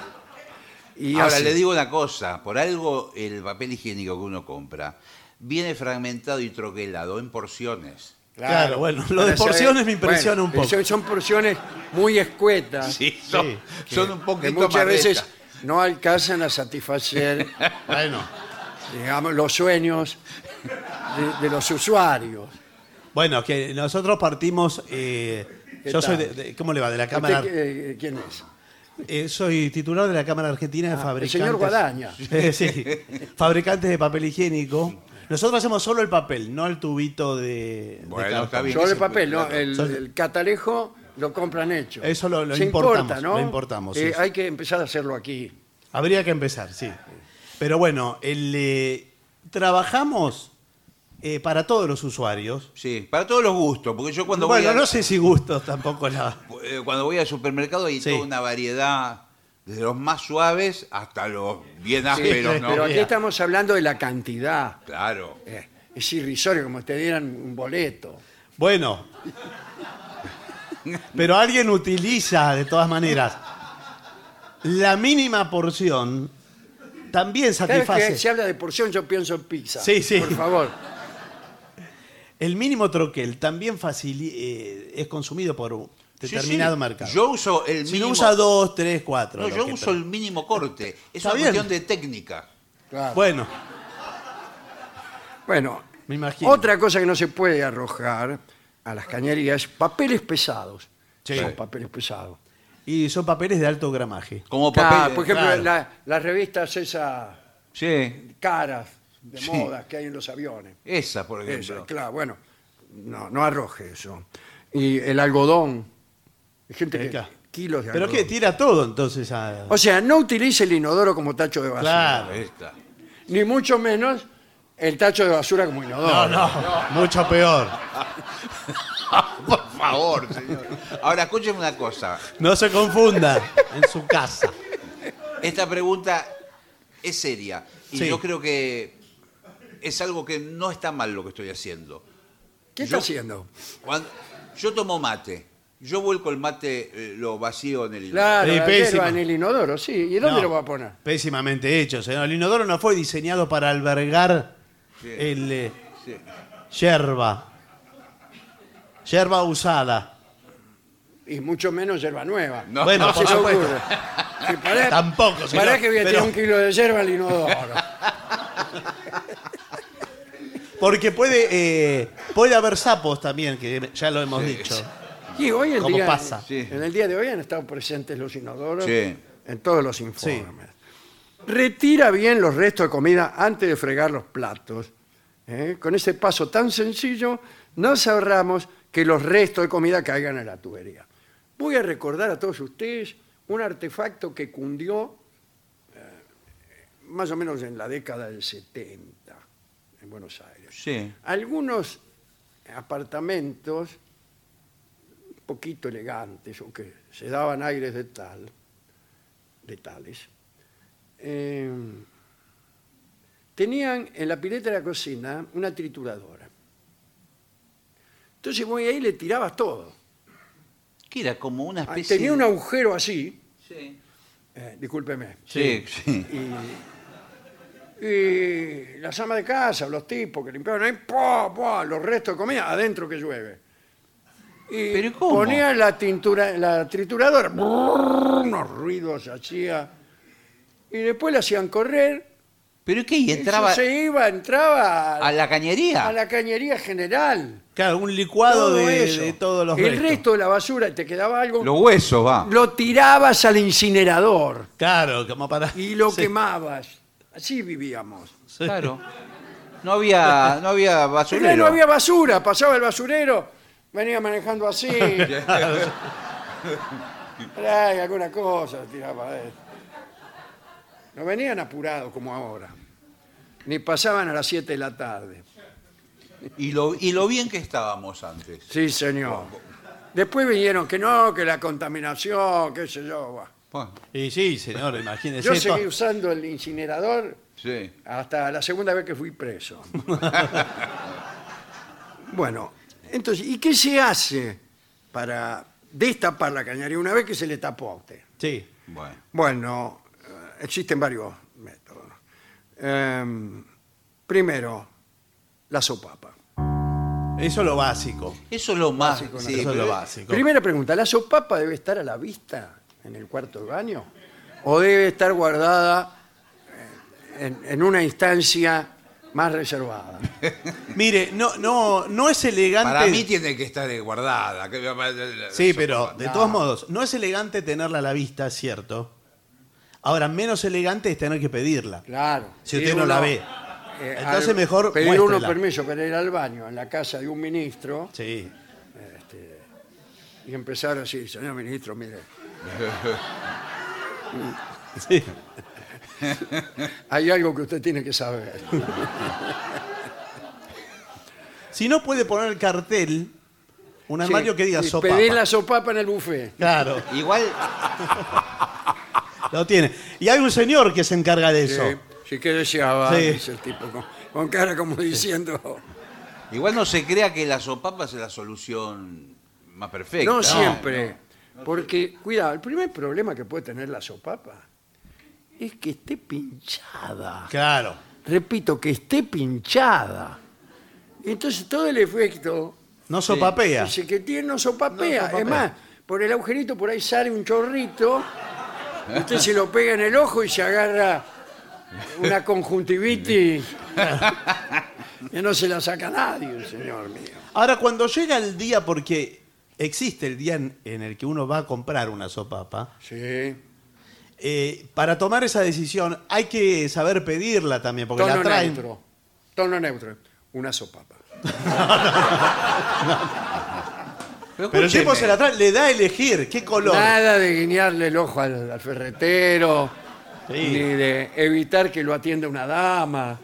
Y Ahora así. le digo una cosa, por algo el papel higiénico que uno compra viene fragmentado y troquelado en porciones. Claro, bueno, lo Para de porciones me impresiona bueno, un poco. Son, son porciones muy escuetas. Sí, son, son un que poquito muchas veces no alcanzan a satisfacer, Bueno, digamos, los sueños de, de los usuarios. bueno, que nosotros partimos. eh, ¿Qué yo soy tal? de, de- ¿Cómo le va? De la Cámara. ¿Usted, eh, ¿Quién es? eh, soy titular de la Cámara Argentina de Ah, el Fabricantes. señor Guadaña. Eh, sí. Fabricantes de papel higiénico. Nosotros hacemos solo el papel, no el tubito de, de Bueno, cartón. está bien. Solo el papel, ¿no? claro. El, catalejo lo compran hecho. Eso lo- lo Se importamos, importa, ¿no? lo importamos, sí, Eh, sí. Hay que empezar a hacerlo aquí. Habría que empezar, sí. Pero bueno, el, eh, trabajamos eh, para todos los usuarios. Sí, para todos los gustos, porque yo cuando bueno, voy a- no sé si gustos tampoco la... eh, cuando voy al supermercado hay Sí. toda una variedad, desde los más suaves hasta los bien Sí, ásperos, ¿no? pero aquí estamos hablando de la cantidad. Claro. Eh, es irrisorio como te dieran un boleto. Bueno. Pero alguien utiliza, de todas maneras, la mínima porción también Cada vez que satisface. se habla de porción yo pienso en pizza. Sí, sí. Por favor. El mínimo troquel también facili- eh, es consumido por Sí, determinado sí. mercado. Yo uso el si mínimo. no usa dos, tres, cuatro. No, yo uso el mínimo corte. Es una bien. cuestión de técnica. Claro. Bueno, Bueno, me imagino. otra cosa que no se puede arrojar a las cañerías, papeles pesados. Sí. Son papeles pesados. Y son papeles de alto gramaje. Como Claro, papel. por ejemplo, claro. la- las revistas esas Sí, caras de Sí. moda que hay en los aviones. esa, por Eso, ejemplo. claro, bueno, no, no arroje eso. Y el algodón. Hay gente que Claro. kilos de Pero algodón. que tira todo entonces a... O sea, no utilice el inodoro como tacho de basura. Claro. Esta. Ni mucho menos el tacho de basura como inodoro. No, no, mucho peor. Por favor, señor. Ahora, escúcheme una cosa. No se confunda en su casa. Esta pregunta es seria. Y Sí. yo creo que es algo que no está mal lo que estoy haciendo. ¿Qué Yo- está haciendo? Cuando, yo tomo mate. Yo vuelco el mate, eh, lo vacío en el Claro, Sí, la pésimo. hierba en el inodoro, sí. ¿Y dónde No, lo va a poner? Pésimamente hecho, señor. El inodoro no fue diseñado para albergar Sí. el eh, Sí. yerba. Yerba usada. Y mucho menos hierba nueva. No, Bueno, No por se le supuesto. ocurre. Sí, pará- Tampoco, señor, pará que voy a tirar pero- un kilo de hierba al inodoro. Porque puede, eh, puede haber sapos también, que ya lo hemos dicho. Hoy en ¿Cómo día, pasa? Sí. en el día de hoy han estado presentes los inodoros Sí. en todos los informes. Retira bien los restos de comida antes de fregar los platos. ¿eh? Con ese paso tan sencillo nos ahorramos que los restos de comida caigan en la tubería. Voy a recordar a todos ustedes un artefacto que cundió eh, más o menos en la década del 70 en Buenos Aires Sí. algunos apartamentos un poquito elegantes o que se daban aires de tal, de tales, eh, tenían en la pileta de la cocina una trituradora. Entonces voy ahí y le tirabas todo. Que era como una Ah, especie Tenía un agujero así, Sí. eh, discúlpeme, Sí, sí. y, y las amas de casa, los tipos que limpiaban ahí, ¡pua, pua! los restos de comida adentro que llueve. Y ¿Pero cómo? ponía la, tintura, la trituradora, brrr, unos ruidos hacía, y después la hacían correr. ¿Pero qué? ¿Y eso entraba se iba, entraba a la cañería? a la cañería general. Claro, un licuado Todo de, eso. de todos los El restos. resto de la basura, te quedaba algo, Los huesos, va. lo tirabas al incinerador Claro, como para... y lo Sí, quemabas. Así vivíamos. sí. Claro. No había, no había basurero. no había basura, pasaba el basurero, venía manejando así. Ay, alguna cosa tiraba él. No venían apurados como ahora. Ni pasaban a las 7 de la tarde. Y lo, y lo bien que estábamos antes. Sí, señor. Después vinieron que no, que la contaminación, qué sé yo. va. Bueno, Y sí, señor, imagínese. Yo to- seguí usando el incinerador sí. hasta la segunda vez que fui preso. bueno, entonces, ¿y qué se hace para destapar la cañería una vez que se le tapó a usted? Sí. Bueno. Bueno, eh, existen varios métodos. Em, primero, la sopapa. Eso es lo básico. Eso es lo más. Básico, ¿no? sí, Eso es pero- lo básico. Primera pregunta, ¿la sopapa debe estar a la vista en el cuarto de baño? ¿O debe estar guardada eh, en, en una instancia más reservada? Mire, no, no, no es elegante. Para mí tiene que estar guardada. que- Sí, pero de todos modos, no es elegante tenerla a la vista, es cierto. Ahora, menos elegante es tener que pedirla. Claro. Si usted no la ve. eh, Entonces al- mejor Pedir uno muéstrela. permiso para ir al baño en la casa de un ministro Sí. y empezar así, señor ministro, mire, sí. hay algo que usted tiene que saber. Si no puede poner el cartel, un armario Sí, que diga y sopa. Pedir la sopapa en el buffet. Claro, Igual, lo tiene. Y hay un señor que se encarga de eso. Sí, sí que deseaba, Sí. dice el tipo, con, con cara como diciendo... igual no se crea que la sopapa es la solución más perfecta. No siempre. Porque, cuidado, el primer problema que puede tener la sopapa es que esté pinchada. Claro. Repito, que esté pinchada. Entonces todo el efecto No sopapea. dice que tiene no sopapea. No sopapea. Es más, por el agujerito por ahí sale un chorrito, usted se lo pega en el ojo y se agarra una conjuntivitis que no se la saca nadie, señor mío. Ahora, cuando llega el día, porque existe el día en, en el que uno va a comprar una sopapa, Sí. eh, para tomar esa decisión hay que saber pedirla también, porque Tono la traen. neutro. Tono neutro. Una sopapa. Pero el tipo se la trae, le da a elegir qué color. Nada de guiñarle el ojo al, al ferretero, Sí. ni de evitar que lo atienda una dama.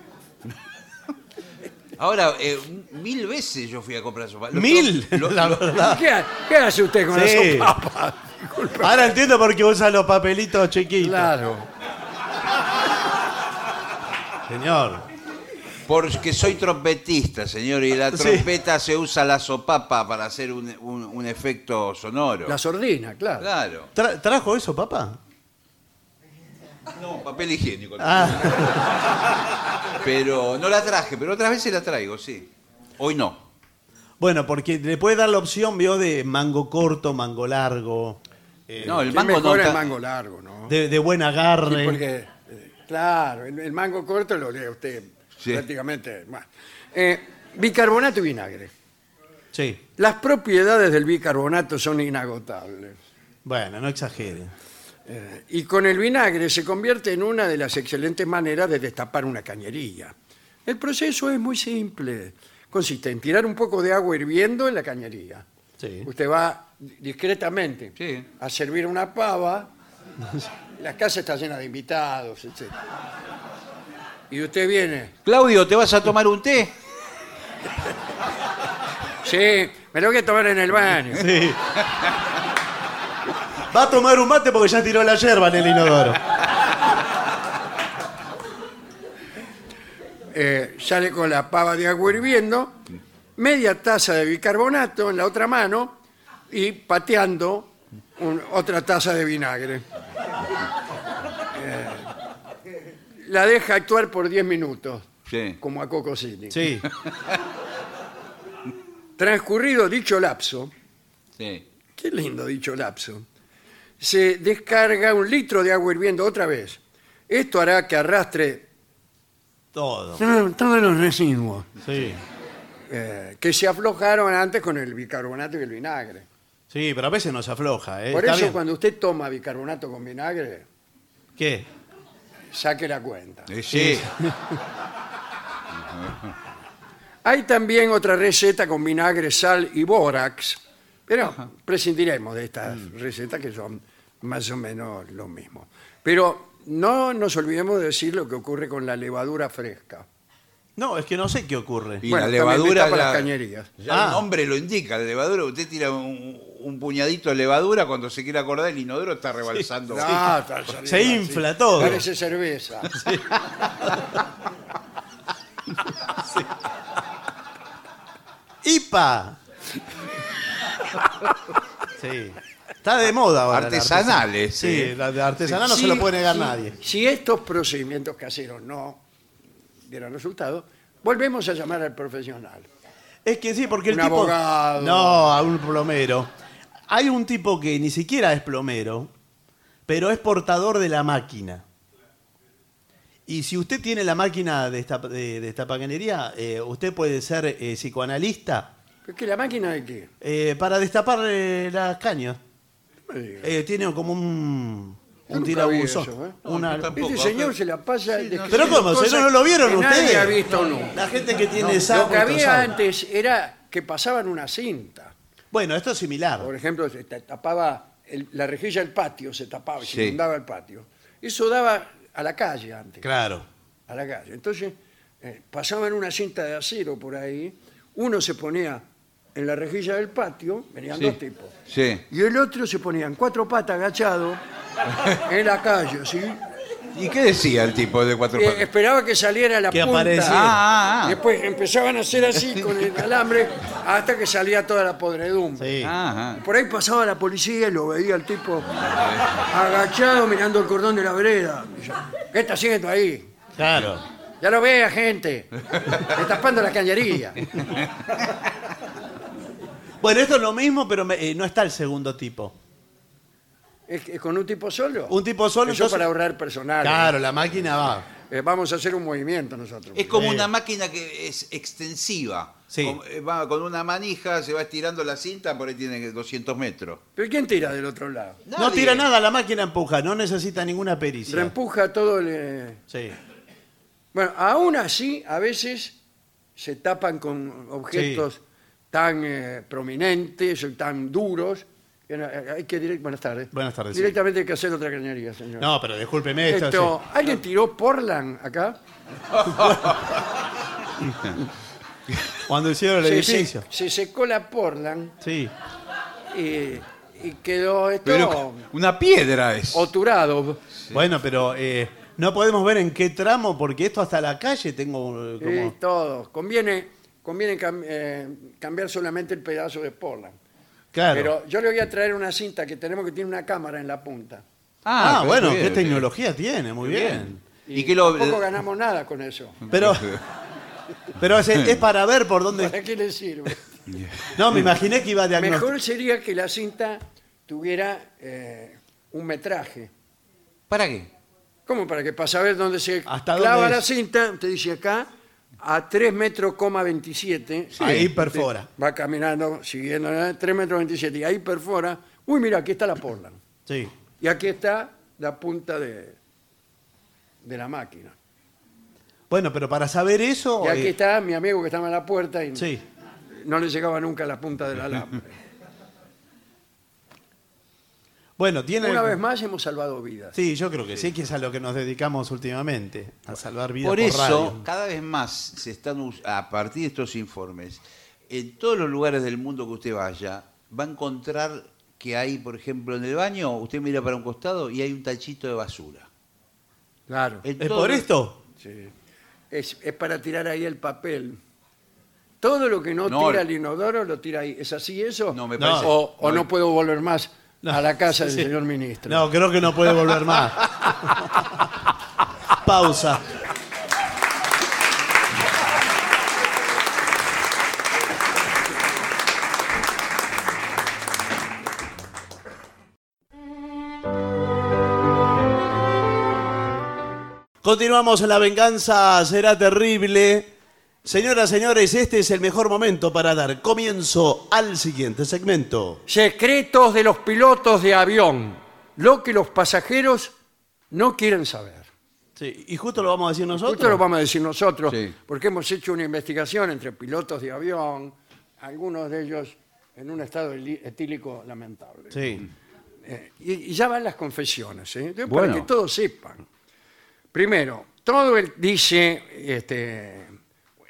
Ahora, eh, mil veces yo fui a comprar sopa. Lo- Mil, la verdad. ¿Qué, ha- qué hace usted con Sí. la sopapa? Disculpe. Ahora entiendo por qué usa los papelitos chiquitos. Claro. Señor. Porque soy trompetista, señor, y la Sí. trompeta se usa la sopapa para hacer un, un- un efecto sonoro. La sordina, claro. Claro. Tra- ¿Trajo eso, papá? No, papel higiénico. Ah, Pero no la traje, pero otras veces la traigo, sí. Hoy no. bueno, porque le puede dar la opción, vio, de mango corto, mango largo, eh, No, el mango no. mejor el ta- mango largo, ¿no? de, de buen Sí, agarre. porque, eh, claro, el, el mango corto lo lee usted Sí. prácticamente. bueno. Eh, bicarbonato y vinagre. Sí. Las propiedades del bicarbonato son inagotables. Bueno, no exagere. Eh, y con el vinagre se convierte en una de las excelentes maneras de destapar una cañería. El proceso es muy simple. Consiste en tirar un poco de agua hirviendo en la cañería. Sí. Usted va discretamente Sí. a servir una pava. La casa está llena de invitados, etc. Y usted viene. Claudio, ¿te vas a tomar un té? Sí, me lo voy a tomar en el baño. Sí. Va a tomar un mate porque ya tiró la yerba en el inodoro. Eh, sale con la pava de agua hirviendo, media taza de bicarbonato en la otra mano y pateando un- otra taza de vinagre. Eh, la deja actuar por 10 minutos, Sí. como a Coco City. Sí. Transcurrido dicho lapso, Sí. qué lindo dicho lapso, se descarga un litro de agua hirviendo otra vez. Esto hará que arrastre Todo. todo- todos los residuos. Sí. eh, que se aflojaron antes con el bicarbonato y el vinagre. Sí, pero a veces nos afloja. ¿eh? Por Está eso bien. cuando usted toma bicarbonato con vinagre, ¿Qué? saque la cuenta. Eh, sí. Hay también otra receta con vinagre, sal y bórax, pero prescindiremos de estas Mm. recetas que son más o menos lo mismo. Pero no nos olvidemos de decir lo que ocurre con la levadura fresca. No, es que no sé qué ocurre. Y Bueno, la levadura. para la- las cañerías. Ya Ah. el nombre lo indica, la levadura, usted tira un, un puñadito de levadura, cuando se quiere acordar, el inodoro está rebalsando. Ah, está saliendo Se así. infla todo. Parece cerveza. ¡Ipa! Sí. Está de moda ahora. Artesanales, artesana- Sí, sí. la de artesanal no Sí, se lo puede negar sí. nadie. Si estos procedimientos caseros no dieran resultado, volvemos a llamar al profesional. Es que sí, porque el Un tipo. abogado. No, a un plomero. Hay un tipo que ni siquiera es plomero, pero es portador de la máquina. Y si usted tiene la máquina de esta, de, de estapacanería, eh, usted puede ser eh, psicoanalista ¿Pero qué, la máquina de qué? eh, para destapar eh, las cañas. No me diga. Eh, tiene como un, Yo un nunca vi tirabuzón. eso, ¿eh? Una- yo tampoco. Este señor se la pasa Sí, no, Pero ¿cómo? cosas ¿No, lo vieron que ustedes? Nadie ha visto nunca. La gente que tiene Lo sapo que y había antes era que pasaban una cinta. Bueno, esto es similar. Por ejemplo, se ta- tapaba el- la rejilla del patio, se tapaba, se Sí. inundaba el patio. Eso daba a la calle antes, Claro. a la calle. Entonces, eh, pasaban una cinta de acero por ahí, uno se ponía en la rejilla del patio, venían Sí. dos tipos, Sí. y el otro se ponía en cuatro patas agachado en la calle, ¿sí? ¿Y qué decía el tipo de cuatro Eh, patas? esperaba que saliera la Que punta. apareciera. Ah, ah, ah. Después empezaban a hacer así con el alambre hasta que salía toda la podredumbre. Sí. Ajá. Por ahí pasaba la policía y lo veía el tipo agachado mirando el cordón de la vereda. ¿Qué está haciendo ahí? Claro. Ya lo vea, gente. Destapando la cañería. Bueno, esto es lo mismo, pero me- eh, no está el segundo tipo. ¿Es, es con un tipo solo? Un tipo solo, Eso entonces- para ahorrar personal. Claro, la máquina va. Eh, vamos a hacer un movimiento nosotros. Es como Sí. una máquina que es extensiva. Sí. Con, eh, va con una manija, se va estirando la cinta, por ahí tiene 200 metros. ¿Pero quién tira del otro lado? No Nadie. tira nada, la máquina empuja, no necesita ninguna pericia. Reempuja todo el... eh, Sí. Bueno, aún así, a veces se tapan con objetos tan eh, prominentes tan duros. que no- eh, hay que direct- Buenas tardes. Buenas tardes, sí. Directamente hay que hacer otra cañería, señor. No, pero discúlpeme esto. Esto, sí. ¿Alguien tiró Portland acá? Cuando hicieron el Se, edificio. se- se secó la Portland Sí. y, y quedó esto Pero una piedra es. oturado. Bueno, pero eh, no podemos ver en qué tramo, porque esto hasta la calle tengo eh, como... Todo. Conviene, conviene cam- eh, cambiar solamente el pedazo de Portland. Claro. Pero yo le voy a traer una cinta que tenemos que tiene una cámara en la punta. ah, qué bueno, bien, qué bien. tecnología tiene, muy bien. ¿Y qué lo.? Tampoco ganamos nada con eso. Pero, pero es, es para ver por dónde... ¿Para qué le sirve? No, me imaginé que iba a diagnosticar... Mejor sería que la cinta tuviera eh, un metraje. ¿Para qué? ¿Cómo? Para que para saber dónde se ¿Hasta clava dónde la es? cinta, te dice acá, a 3 metros, coma 27. Ahí perfora. Va caminando, siguiendo, ¿eh? 3 metros 27. Y ahí perfora. Uy, mira, aquí está la Portland. Sí. Y aquí está la punta de, de la máquina. Bueno, pero para saber eso... Y aquí eh, está mi amigo que estaba en la puerta y Sí. no le llegaba nunca la punta del alambre. Bueno, tiene... Una vez más hemos salvado vidas. Sí, yo creo que sí, que es a lo que nos dedicamos últimamente, a salvar vidas Por por, eso, radio. cada vez más se están, us- a partir de estos informes, en todos los lugares del mundo que usted vaya, va a encontrar que hay, por ejemplo, en el baño, usted mira para un costado y hay un tachito de basura. Claro. En ¿Es todo- por esto? Sí. Es, es para tirar ahí el papel. Todo lo que no, No, tira el inodoro lo tira ahí. ¿Es así eso? No, me No. parece. O, o no puedo volver más No. a la casa del Sí. señor ministro. No, creo que no puede volver más. Pausa. Continuamos en La Venganza Será Terrible. Señoras, señores, este es el mejor momento para dar comienzo al siguiente segmento. Secretos de los pilotos de avión. Lo que los pasajeros no quieren saber. Sí, y justo lo vamos a decir nosotros. Esto lo vamos a decir nosotros, Sí. porque hemos hecho una investigación entre pilotos de avión, algunos de ellos en un estado eli- etílico lamentable. Sí. Eh, y, y ya van las confesiones, ¿eh? Para Bueno. que todos sepan. Primero, todo el, dice, este,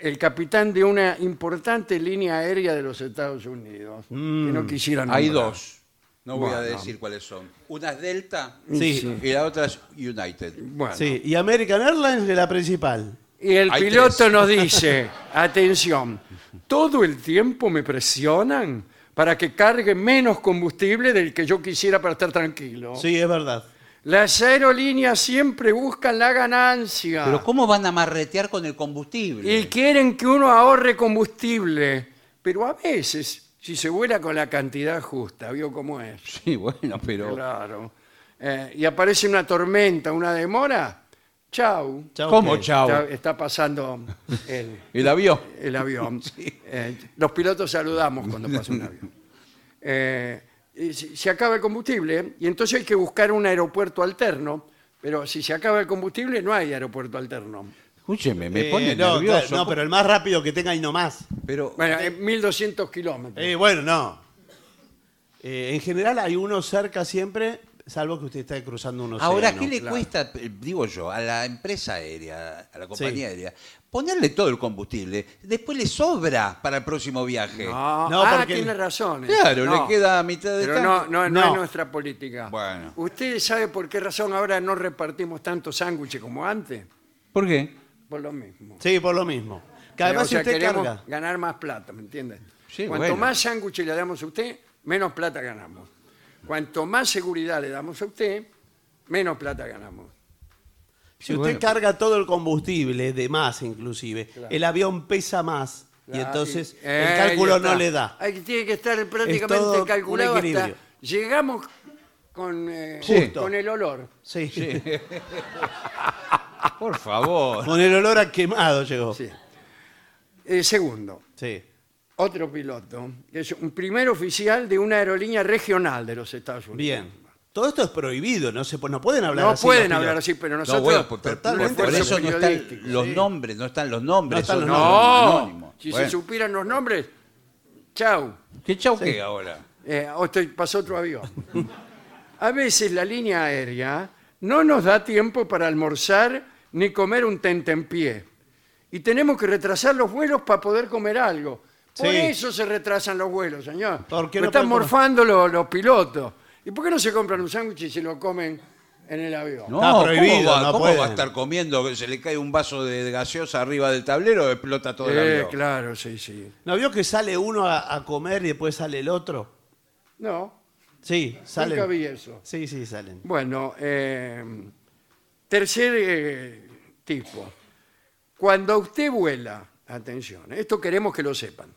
el capitán de una importante línea aérea de los Estados Unidos. Que no quisiera Hay dos. No voy a Bueno. decir cuáles son. Una es Delta Sí. y la otra es United. Bueno. Sí, y American Airlines es la principal. Y el Hay piloto tres. nos dice, atención, todo el tiempo me presionan para que cargue menos combustible del que yo quisiera para estar tranquilo. Sí, es verdad. Las aerolíneas siempre buscan la ganancia Pero ¿cómo van a marretear con el combustible? y quieren que uno ahorre combustible. Pero a veces, si se vuela con la cantidad justa, ¿vio cómo es? Sí, bueno, pero... Claro. Eh, y aparece una tormenta, una demora, chau. Chau, ¿Cómo ¿qué? chao? Está, está pasando el, El avión. el avión. Eh, los pilotos saludamos cuando pasa un avión. Eh, se, se acaba el combustible y entonces hay que buscar un aeropuerto alterno, pero si se acaba el combustible no hay aeropuerto alterno. Escúcheme, me Eh, pone no, nervioso. claro, no, pero el más rápido que tenga y no más. Pero- Bueno, en 1200 kilómetros. Eh, bueno, no. Eh, en general hay uno cerca siempre, salvo que usted esté cruzando un océano. Ahora, ¿qué le claro. cuesta, eh, digo yo, a la empresa aérea, a la compañía Sí. aérea, ponerle todo el combustible? Después le sobra para el próximo viaje. No, No, ah, porque- tiene razón. eh. Claro, No, le queda a mitad de Pero tanque. no, no, no No. es nuestra política. Bueno. ¿Usted sabe por qué razón ahora no repartimos tantos sándwiches como antes? ¿Por qué? Por lo mismo. Sí, por lo mismo. Que Eh, además o sea, si usted queremos carga. ganar más plata, ¿me entiende? Sí, Cuanto bueno. más sándwiches le damos a usted, menos plata ganamos. Cuanto más seguridad le damos a usted, menos plata ganamos. Si usted bueno. carga todo el combustible, de más inclusive, el avión pesa más y entonces y- el eh, cálculo no le da. Hay, tiene que estar prácticamente calculado hasta... Llegamos con, eh, Justo. con el olor. Sí. Por favor. Con el olor a quemado llegó. Sí. Eh, segundo, Sí. otro piloto, que es un primer oficial de una aerolínea regional de los Estados Unidos. Bien. Todo esto es prohibido, no se no pueden hablar No así. pueden los hablar así, pero No, nosotros... bueno, por, por- eso no están los sí. nombres, no están los nombres. No están son los No, anónimos. si Bueno. se supieran los nombres, chau. ¿Qué chau qué ahora? Eh, o estoy- pasó otro avión. A veces la línea aérea no nos da tiempo para almorzar ni comer un tentempié. Y tenemos que retrasar los vuelos para poder comer algo. Por Sí. eso se retrasan los vuelos, señor. ¿Por qué Lo no están pueden morfando los, los pilotos. ¿Y por qué no se compran un sándwich y se lo comen en el avión? No, Está prohibido, ¿cómo, va, no cómo pueden. va a estar comiendo que se le cae un vaso de gaseosa arriba del tablero explota todo el Eh, avión? claro, sí, sí. ¿No vio que sale uno a, a comer y después sale el otro? No, Sí, salen. nunca vi eso. Sí, sí, salen. Bueno, eh, tercer eh, tipo. Cuando usted vuela, atención, esto queremos que lo sepan.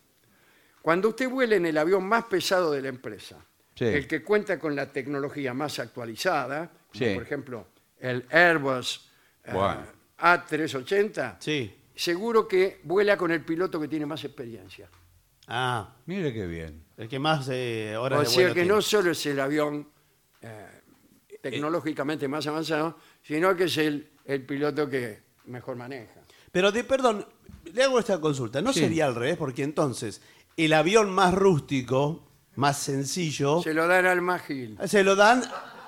Cuando usted vuela en el avión más pesado de la empresa, Sí. el que cuenta con la tecnología más actualizada, como Sí. por ejemplo el Airbus eh, Bueno. A380, Sí. seguro que vuela con el piloto que tiene más experiencia. Ah, Mire qué bien. el que más eh, horas O de sea vuelo que tiene. no solo es el avión eh, tecnológicamente más avanzado, sino que es el, el piloto que mejor maneja. Pero de, perdón, le hago esta consulta. ¿No sería al revés? Porque entonces el avión más rústico, más sencillo, Se lo dan al Magil. se lo dan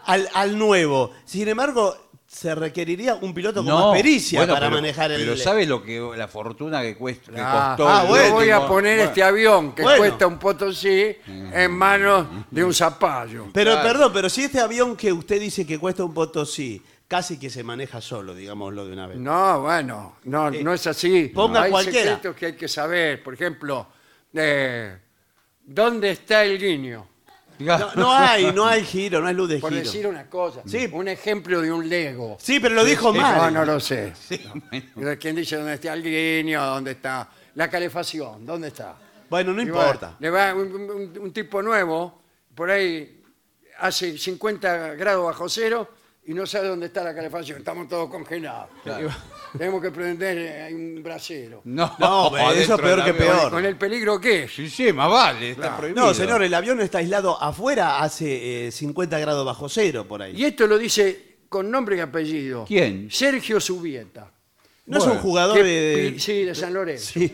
al, al nuevo. Sin embargo, se requeriría un piloto con No, más pericia bueno, para pero- manejar el... Pero ¿sabe lo que la fortuna que, cuesta, que Ah, costó? ah, el bueno, yo voy a último? poner Bueno, este avión que Bueno. cuesta un potosí en manos de un zapallo. Pero Claro. perdón, pero si este avión que usted dice que cuesta un potosí, casi que se maneja solo, digámoslo de una vez. No, bueno, no, Eh, no es así. ponga hay cualquiera. secretos que hay que saber. Por ejemplo, eh, ¿dónde está el guiño? No, no hay, no hay giro, no hay luz de Por giro. decir una cosa. Sí. Un ejemplo de un Lego. Sí, pero lo dijo No, mal. no lo sé. Pero ¿Quién dice dónde está el guiño? ¿Dónde está la calefacción? ¿Dónde está? Bueno, no Y va- importa. Le va un, un- un tipo nuevo, por ahí hace 50 grados bajo cero y no sabe dónde está la calefacción. Estamos todos congelados. Tenemos que prender eh, un brasero. No, No, pero eso adentro es peor del que avión. peor. Con el peligro que es. Sí, sí, más vale, está Claro. prohibido. No, señor, el avión está aislado afuera hace eh, 50 grados bajo cero por ahí. Y esto lo dice con nombre y apellido. ¿Quién? Sergio Subieta. No es un jugador que de... pi- sí, de San Lorenzo. Sí.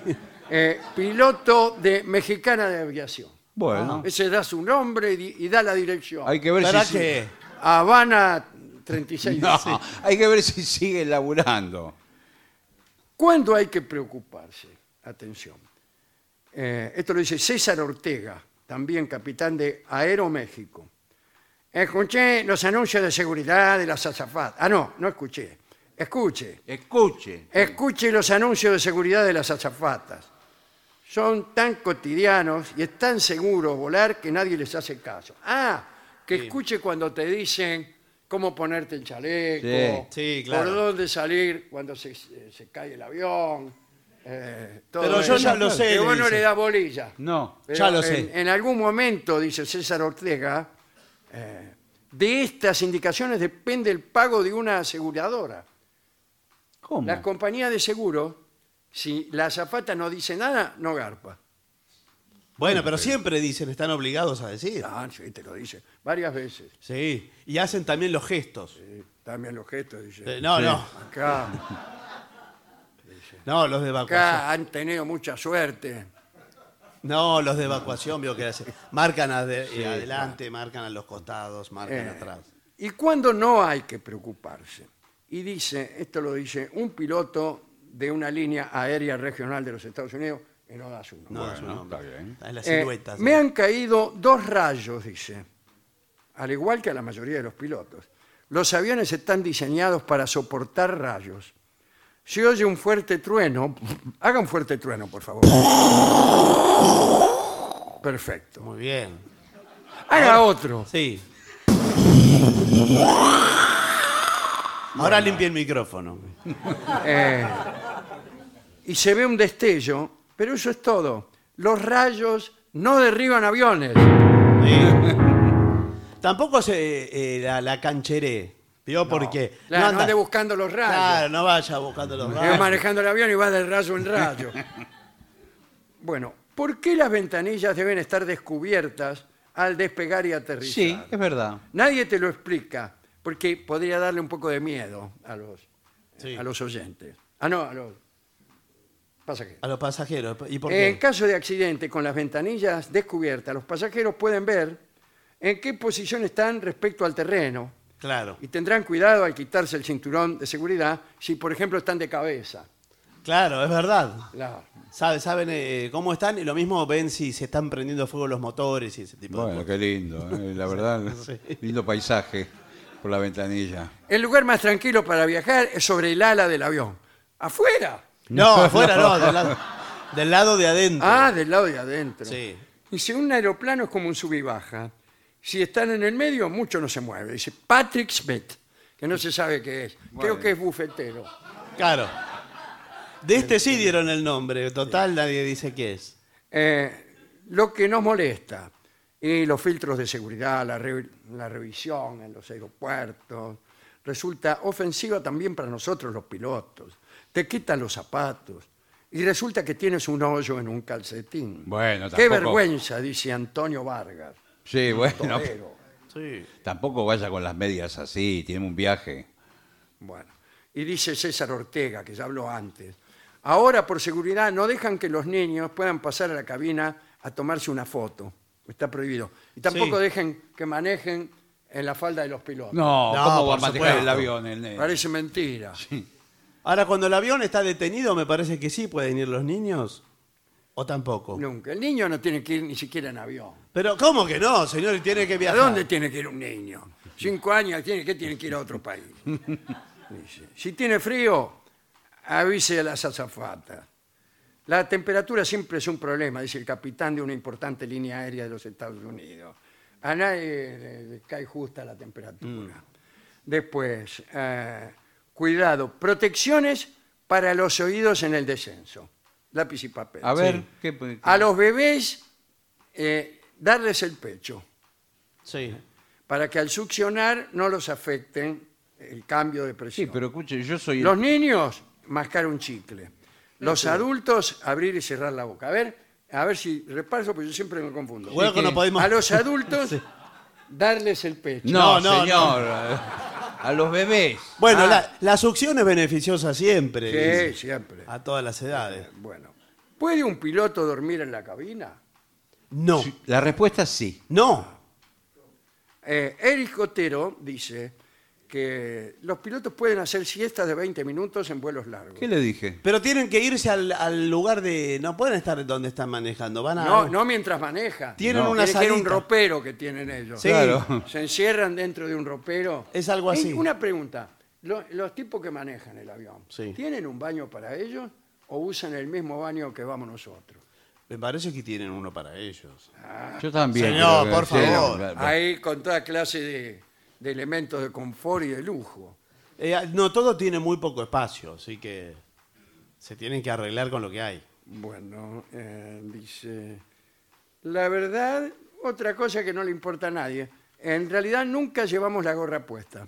Eh, piloto de Mexicana de Aviación. Bueno, Ese da su nombre y, di- y da la dirección. hay que ver ¿Para si... qué? Habana 36. No, hay que ver si sigue laburando. ¿Cuándo hay que preocuparse? Atención. Eh, esto lo dice César Ortega, también capitán de Aeroméxico. Escuché los anuncios de seguridad de las azafatas. Ah, no, no escuché. Escuche. Escuche. Escuche los anuncios de seguridad de las azafatas. Son tan cotidianos y es tan seguro volar que nadie les hace caso. Ah, que escuche cuando te dicen cómo ponerte el chaleco, Sí, sí, claro. por dónde salir cuando se, se cae el avión. eh, todo Pero yo eso. ya lo sé, Que le vos no dice. le das bolilla. No. Pero Ya lo en- sé. En, algún momento, dice César Ortega, eh, de estas indicaciones depende el pago de una aseguradora. ¿Cómo? La compañía de seguro, si la azafata no dice nada, no garpa. Bueno, pero siempre dicen, están obligados a decir. Ah, sí, te lo dice. Varias veces. Sí, y hacen también los gestos. Sí, también los gestos, dice. Eh, No, no, Acá, no, los de evacuación. acá han tenido mucha suerte. No, los de evacuación, veo que hacen. Marcan ade- eh, adelante, marcan a los costados, marcan Eh, atrás. Y cuando no hay que preocuparse. Y dice, esto lo dice un piloto de una línea aérea regional de los Estados Unidos, no da su nombre. No, Bueno, está bien. Está en la Eh, me han caído dos rayos, dice, al igual que a la mayoría de los pilotos. Los aviones están diseñados para soportar rayos. Si oye un fuerte trueno, haga un fuerte trueno, por favor. Perfecto. Muy bien. Haga otro. Sí. Ahora limpia el micrófono. Eh, y se ve un destello, pero eso es todo. Los rayos no derriban aviones. Sí. Tampoco se eh, la, la cancheré. Digo porque. Claro, no, anda- ande buscando los rayos. Claro, no vaya buscando los Va rayos. manejando el avión y va de rayo en rayo. Bueno, ¿por qué las ventanillas deben estar descubiertas al despegar y aterrizar? Sí, es verdad. Nadie te lo explica, porque podría darle un poco de miedo a los, Sí. a los oyentes. Ah, no, a los pasajeros. A los pasajeros. ¿Y por En caso de accidente con las ventanillas descubiertas, los pasajeros pueden ver en qué posición están respecto al terreno Claro. y tendrán cuidado al quitarse el cinturón de seguridad si, por ejemplo, están de cabeza. Claro, es verdad. Claro. Sabe- Saben eh, cómo están y lo mismo ven si se están prendiendo fuego los motores y ese tipo de Bueno, cosas. qué lindo, ¿eh? la verdad. Lindo paisaje por la ventanilla. El lugar más tranquilo para viajar es sobre el ala del avión. ¿Afuera? No, afuera no, del lado, del lado de adentro. Ah, del lado de adentro. Sí. Dice, un aeroplano es como un sub y baja. Si están en el medio, mucho no se mueve. Dice Patrick Smith, que no se sabe qué es. Creo que es bufetero. Claro. De este sí dieron el nombre. Total, nadie dice qué es. Eh, lo que nos molesta, y los filtros de seguridad, la, re- la revisión en los aeropuertos, resulta ofensiva también para nosotros los pilotos. Te quitan los zapatos y resulta que tienes un hoyo en un calcetín. Bueno, Qué tampoco- vergüenza, dice Antonio Vargas. Sí, bueno, torero. Sí. tampoco vaya con las medias así, tiene un viaje. Bueno, y dice César Ortega, que ya habló antes, ahora por seguridad no dejan que los niños puedan pasar a la cabina a tomarse una foto. Está prohibido. Y tampoco Sí. dejen que manejen en la falda de los pilotos. No, No, ¿cómo va a por manejar el avión? el nene? Parece mentira. Ahora, cuando el avión está detenido, me parece que sí pueden ir los niños. ¿O tampoco? Nunca. El niño no tiene que ir ni siquiera en avión. Pero, ¿cómo que no, señor? Tiene que ¿A viajar. dónde tiene que ir un niño? Cinco años, tiene que tiene que ir a otro país. Dice, Si tiene frío, avise a las azafatas. La temperatura siempre es un problema, dice el capitán de una importante línea aérea de los Estados Unidos. A nadie le, le cae justa la temperatura. Después, eh, cuidado, protecciones para los oídos en el descenso. Lápiz y papel. A ver, Sí. ¿qué, qué- A los bebés, eh, darles el pecho Sí. para que al succionar no los afecten el cambio de Sí, presión. pero escuche, yo soy... Los niños, mascar un chicle. Los adultos, abrir y cerrar la boca. A ver, a ver si repaso, porque yo siempre me confundo. Bueno, que no podemos... A los adultos, darles el pecho. No, No, no, señor. A los bebés. Bueno, Ah. la, la succión es beneficiosa siempre. Sí, dice, siempre. A todas las edades. Bueno, ¿puede un piloto dormir en la cabina? No. La respuesta es sí. No. Eh, Eric Otero dice que los pilotos pueden hacer siestas de 20 minutos en vuelos largos. ¿Qué le dije? Pero tienen que irse al, al lugar de... No pueden estar donde están manejando, van a... No, no mientras maneja. Tienen No, una tiene que ir un ropero que tienen ellos. Sí, Claro. Se encierran dentro de un ropero. Es algo así. Y una pregunta. Lo- Los, tipos que manejan el avión, Sí. ¿tienen un baño para ellos o usan el mismo baño que vamos nosotros? me parece que tienen uno para ellos. Yo también. Señor, creo que- por sí, favor. no, no, Ahí con toda clase de, de elementos de confort y de lujo. Eh, no, todo tiene muy poco espacio, así que se tienen que arreglar con lo que hay. Bueno, eh, dice, la verdad, otra cosa que no le importa a nadie, en realidad nunca llevamos la gorra puesta.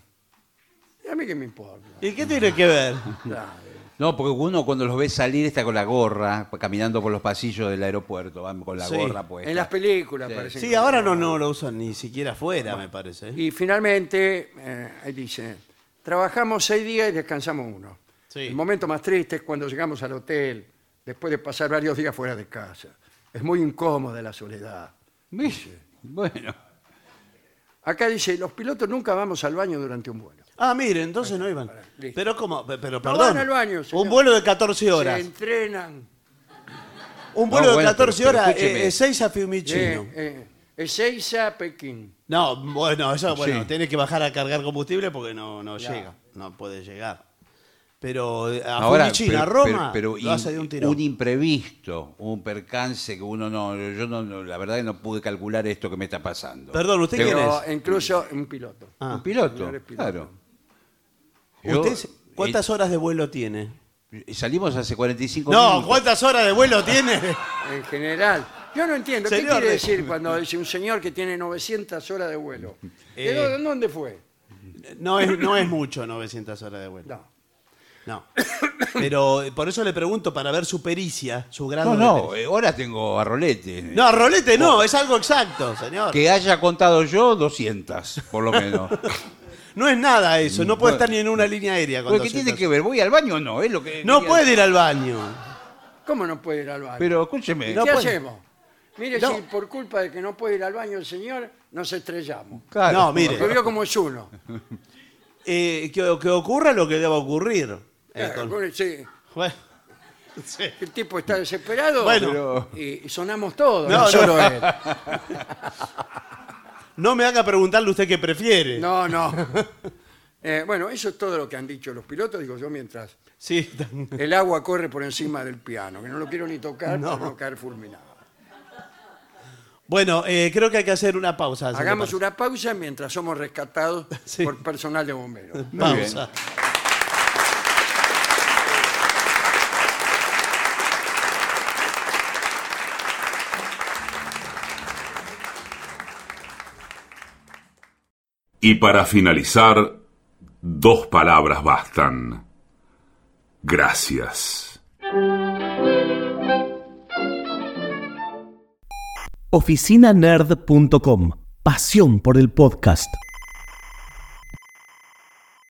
¿Y a mí qué me importa? ¿Y qué tiene que ver? Claro. No, porque uno cuando los ve salir está con la gorra, caminando por los pasillos del aeropuerto, van con la Sí. gorra puesta. En las películas Sí. parece. Sí, ahora no, no lo usan ni siquiera afuera, me parece. ¿eh? Y finalmente, eh, ahí dice, trabajamos seis días y descansamos uno. Sí. El momento más triste es cuando llegamos al hotel, después de pasar varios días fuera de casa. Es muy incómoda la soledad. Bueno. Acá dice, los pilotos nunca vamos al baño durante un vuelo. Ah, mire, entonces no iban. listo. Pero como, pero No perdón. van al baño, señor. un vuelo de 14 horas. Se entrenan. Un vuelo No, de bueno, 14 pero- pero horas escúcheme. eh, es 6 a Fiumicino. Eh, eh, Ezeiza a Pekín. No, bueno, eso, bueno, Sí. tiene que bajar a cargar combustible porque no, no llega, no puede llegar. Pero eh, a Ahora, Fiumicino, a pero- Roma, pero- pero lo hace de un tirón. un imprevisto, un percance que uno no, yo no, no, la verdad que no pude calcular esto que me está pasando. Perdón, ¿usted Tengo- quién Pero es? incluso un piloto. Ah. Un piloto, es piloto. claro. Yo- ¿Usted cuántas horas de vuelo tiene? salimos hace 45 No, minutos. ¿cuántas horas de vuelo tiene? En general. Yo no entiendo. ¿Qué quiere de- decir cuando dice un señor que tiene 900 horas de vuelo? ¿De Eh. dónde- fue? No es, no es mucho 900 horas de vuelo. No. No. Pero eh, por eso le pregunto para ver su pericia, su grado No, de no, pericia. eh, ahora tengo a Rolete. No, rolete no, es algo exacto, señor. Que haya contado yo 200, por lo menos. No es nada eso, no puede estar ni en una línea aérea. con Porque ¿qué tiene 200. que ver? ¿Voy al baño o no? Es lo que No quería- puede ir al baño. ¿Cómo no puede ir al baño? Pero escúcheme. No ¿Qué puede. hacemos? Mire, No. si por culpa de que no puede ir al baño el señor, nos estrellamos. Claro. No, mire. Porque vio como es uno. Eh, que, que ocurra lo que deba ocurrir. Eh, Claro, con- sí, Bueno, sí. el tipo está desesperado Bueno. y, y sonamos todos, No, no, no. solo él. No me haga preguntarle usted qué prefiere. No, no. Eh, bueno, eso es todo lo que han dicho los pilotos, digo yo, mientras Sí. el agua corre por encima del piano, que no lo quiero ni tocar No. para no caer fulminado. Bueno, eh, creo que hay que hacer una pausa. Hagamos una pausa mientras somos rescatados Sí. por personal de bomberos. Muy bien. pausa. Y para finalizar, dos palabras bastan. Gracias. oficinanerd.com. Pasión por el podcast.